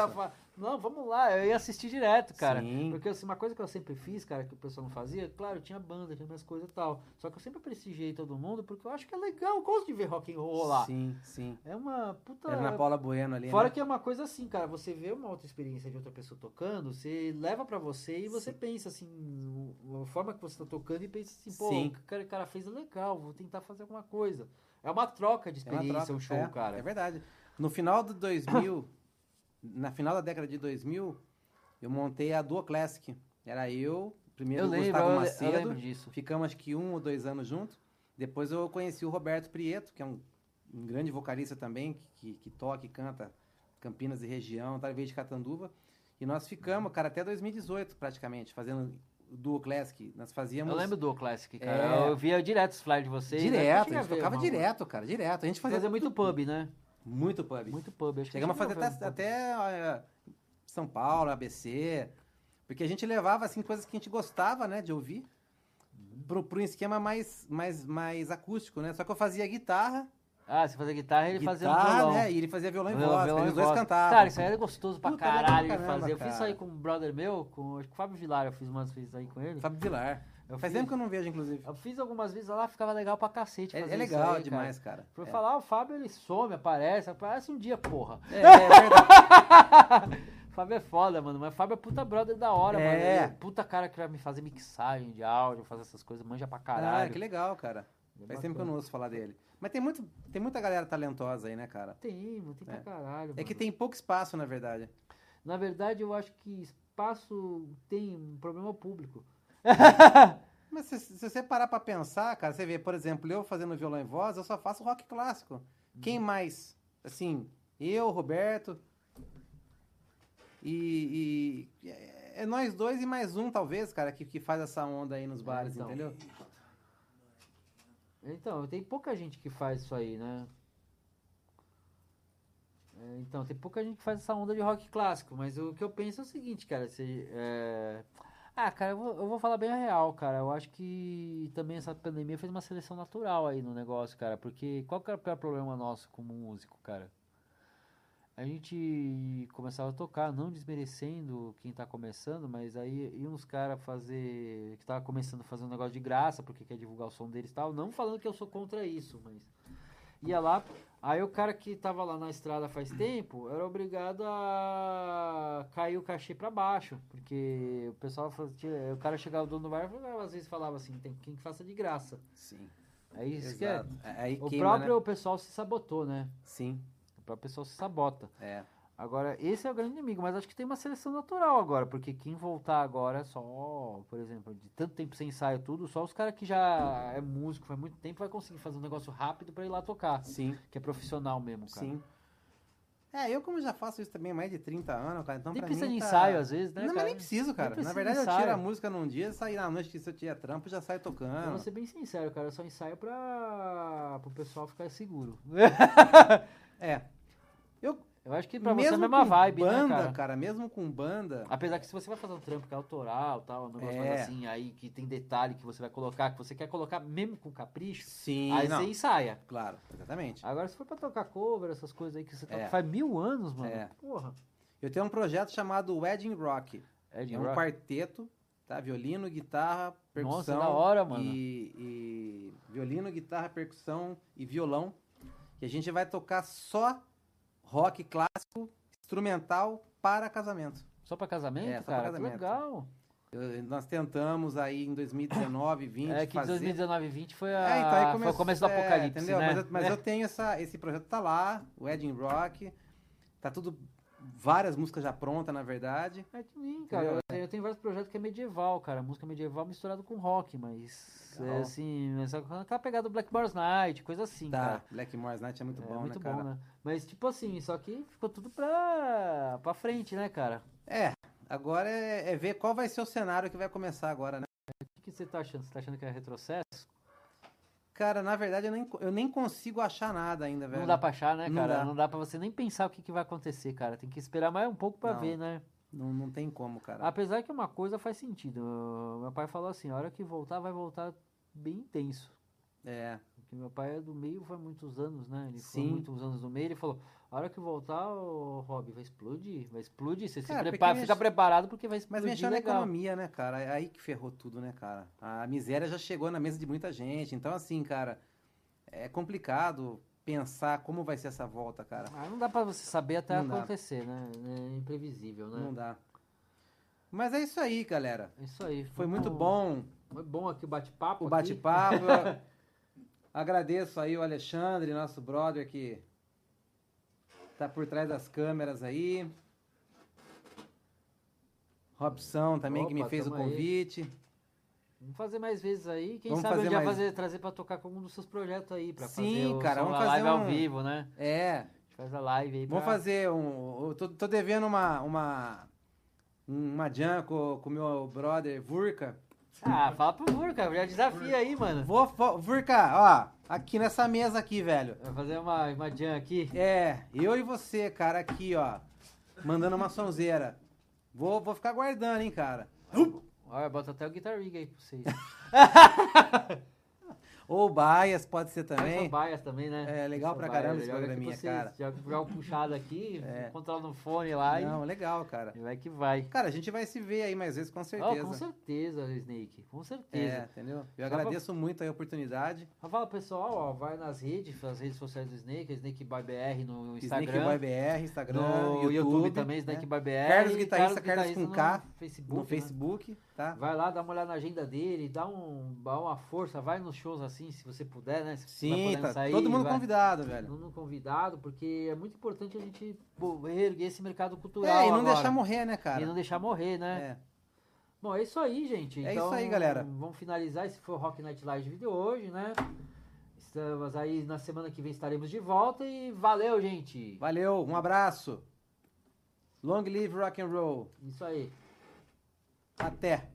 Não, vamos lá. Eu ia assistir direto, cara. Sim. Porque assim, uma coisa que eu sempre fiz, cara, que o pessoal não fazia, claro, tinha banda, tinha minhas coisas e tal. Só que eu sempre prestigiei todo mundo porque eu acho que é legal, eu gosto de ver rock and roll lá. Sim, sim. É uma puta. Era na Paula Bueno ali, Fora né? que é uma coisa assim, cara, você vê uma outra experiência de outra pessoa tocando, você leva pra você e você pensa assim, a forma que você tá tocando e pensa assim, pô, Sim. o que o cara, fez é legal, vou tentar fazer alguma coisa. É uma troca de É experiência, troca, um show, é, cara. É verdade. No final do 2000, na final da década de 2000, eu montei a Duo Classic. Era eu, primeiro eu o lembro, Gustavo le- eu Macedo. lembro disso. Ficamos acho que um ou dois anos juntos. Depois eu conheci o Roberto Prieto, que é um, um grande vocalista também, que, que, que toca e canta Campinas e região, tá, veio de Catanduva. E nós ficamos, cara, até 2018 praticamente, fazendo Duo Classic. Nós fazíamos... Eu lembro do Classic, cara. É. Eu via direto os flyers de vocês. né? Direto, Eu a gente tocava direto, cara, direto. A gente fazia, Fazia muito pub, né? Muito pub. Muito pub. Acho que Chegamos a fazer até, até eh, São Paulo, ABC, porque a gente levava assim coisas que a gente gostava, né, de ouvir, pro, pro um esquema mais, mais, mais acústico, né? Só que eu fazia guitarra, Ah, você fazia guitarra e ele fazia guitarra, violão. né? E ele fazia violão e voz, violão e dois cantavam. Cara, isso aí era gostoso pra Puta, caralho pra de caramba, fazer. Eu fiz isso aí com um brother meu, com acho que o Fábio Vilar, eu fiz umas vezes aí com ele. Fábio Vilar. Eu Faz fiz- tempo que eu não vejo, inclusive. Eu fiz algumas vezes lá, ficava legal pra cacete. É, fazer é legal aí, demais, cara. Pra É. falar, o Fábio ele some, aparece, aparece um dia, porra. É, é verdade. Fábio é foda, mano, mas o Fábio é puta brother da hora, É. mano. Ele é puta cara que vai me fazer mixagem de áudio, fazer essas coisas, manja pra ah, caralho. que legal, cara. É Faz tempo que eu não ouço falar dele. Mas tem, muito, tem muita galera talentosa aí, né, cara? Tem, mano, tem pra É. caralho. É que mano. tem pouco espaço, na verdade. Na verdade, eu acho que espaço tem um problema público. Mas se, se você parar pra pensar, cara, você vê, por exemplo, eu fazendo violão e voz, eu só faço rock clássico. Quem mais? Assim, eu, Roberto. E, e- é é nós dois e mais um, talvez, cara, que, que faz essa onda aí nos bares, então. entendeu? Então, tem pouca gente que faz isso aí, né? É, então, tem pouca gente que faz essa onda de rock clássico, mas o que eu penso é o seguinte, cara, se, é... Ah, cara, eu vou, eu vou falar bem a real, cara. Eu acho que também essa pandemia fez uma seleção natural aí no negócio, cara. Porque qual que era o pior problema nosso como músico, cara? A gente começava a tocar, não desmerecendo quem tá começando, mas aí iam uns caras fazer. que tava começando a fazer um negócio de graça, porque quer divulgar o som deles e tal. Não falando que eu sou contra isso, mas. Ia lá, aí o cara que tava lá na estrada faz tempo era obrigado a cair o cachê pra baixo, porque o pessoal, fazia- o cara chegava, o dono do bar, às vezes falava assim: tem quem faça de graça. Sim. É isso que é. Exato. Aí O queima, próprio né? pessoal se sabotou, né? Sim, O próprio pessoal se sabota. é. Agora, esse é o grande inimigo, mas acho que tem uma seleção natural agora, porque quem voltar agora é só, por exemplo, de tanto tempo sem ensaio tudo, só os caras que já é músico faz muito tempo vai conseguir fazer um negócio rápido pra ir lá tocar, Sim, que é profissional mesmo, cara. sim. É, eu como já faço isso também há mais de 30 anos, cara, então Nem precisa mim de tá- ensaio às vezes, né, não, mas cara? nem preciso, cara. precisa Na de verdade, eu tiro a música num dia, sair na noite, que se eu tiver trampo, já saio Eu vou tocando. ser bem sincero, cara, eu só ensaio pra pro pessoal ficar seguro. É. Eu, Eu acho que pra você é a mesmo mesma vibe, banda, né, cara? mesmo com banda, Apesar que se você vai fazer um trampo que é autoral, tal, um negócio É. mais assim, aí que tem detalhe que você vai colocar, que você quer colocar mesmo com capricho, sim, aí não, você ensaia. claro, exatamente. Agora, se for pra tocar cover, essas coisas aí que você toca É. faz mil anos, mano. É. Porra. Eu tenho um projeto chamado Wedding Rock. Ed É um Rock. quarteto, tá? Violino, guitarra, percussão. Nossa, da hora, mano. E, e violino, guitarra, percussão e violão. E a gente vai tocar só rock clássico, instrumental para casamento. Só pra casamento, É, só cara? Casamento. legal. Eu- nós tentamos aí em 2019, 20 É que fazer... 2019 e 20 foi, a, É, então aí foi começou, o começo do é, apocalipse, entendeu? né? Mas, eu, mas É. eu tenho essa, esse projeto tá lá, o Wedding Rock, tá tudo, várias músicas já prontas, na verdade. É que nem, cara. Eu tenho, eu tenho vários projetos que é medieval, cara. Música medieval misturado com rock, mas. Legal. É assim, mas aquela pegada do Blackmore's Night, coisa assim, Tá, cara. Black Moore's Night é muito É bom, muito né, cara? bom, né? Mas, tipo assim, só que ficou tudo pra, pra frente, né, cara? É, agora é, é ver qual vai ser o cenário que vai começar agora, né? O que, que você tá achando? Você tá achando que é retrocesso? Cara, na verdade eu nem, eu nem consigo achar nada ainda, velho. Não dá pra achar, né, Não cara? dá. Não dá pra você nem pensar o que, que vai acontecer, cara. Tem que esperar mais um pouco pra Não. ver, né? Não, não tem como, cara. Apesar que uma coisa faz sentido. Meu pai falou assim, a hora que voltar, vai voltar bem intenso. É, Porque meu pai é do meio faz muitos anos, né? Ele Sim. foi muitos anos no meio, ele falou, a hora que voltar, o Rob, vai explodir, vai explodir. Você se Cara, prepara, porque fica mexe- preparado porque vai mas explodir mexeu na economia, né, cara? É aí que ferrou tudo, né, cara? A miséria já chegou na mesa de muita gente. Então, assim, cara, é complicado pensar como vai ser essa volta, cara. Ah, não dá pra você saber até Não dá. acontecer, né? É imprevisível, né? Não dá. Mas é isso aí, galera. É Isso aí. Foi muito bom Foi bom aqui o bate-papo. o bate-papo. Agradeço aí o Alexandre, nosso brother que tá por trás das câmeras aí. Robson também que me Opa, fez o tamo aí. convite. Vamos fazer mais vezes aí. Quem Vamos sabe fazer um dia mais- fazer, trazer pra tocar com um dos seus projetos aí. Pra Sim, fazer o cara, vamos fazer live ao um- vivo, né? É, A gente faz a live aí. vamos pra- fazer um. Eu tô, tô devendo uma. uma uma jam com o meu brother Vurka. Ah, fala pro Vurka, já desafia aí, mano. Vou, vou, Vurka, ó, aqui nessa mesa aqui, velho. Vai fazer uma, uma jam aqui. É, eu e você, cara, aqui, ó. Mandando uma sonzeira. Vou, vou ficar guardando, hein, cara. Olha, bota até o Guitar Rig aí pra vocês. Ou Baias, pode ser também. baias também, né? É, legal pra caramba esse programinha, vocês, cara. Joga, joga um puxado aqui, É. controla no fone lá Não, legal, cara. e vai que vai. Cara, a gente vai se ver aí mais vezes, com Oh, certeza. com certeza, Snake. Com É, certeza. entendeu? Eu Dá pra- agradeço muito a oportunidade. Fala pessoal, ó, vai nas redes, nas redes sociais do Snake, Snake Boy BR no Snake Instagram. Boy BR, Instagram, no YouTube, YouTube, também, né? Snake Boy BR. Carlos Guitarrista, Carlos com no K, Facebook, no né? Facebook, tá? Vai lá, dá uma olhada na agenda dele, dá, um, dá uma força, vai nos shows assim, se você puder, né? Se Sim, tá. sair, Todo mundo vai. convidado, velho. Todo mundo convidado, porque é muito importante a gente pô, reerguer esse mercado cultural. É, e não agora. deixar morrer, né, E cara? não deixar morrer, né? É. Bom, é isso aí, gente. É Então, isso aí, galera. Vamos finalizar. Esse foi o Rock Night Live de hoje, né? Estamos aí, na semana que vem estaremos de volta e valeu, gente. Valeu, um abraço. Long live rock and roll. Isso aí. Até.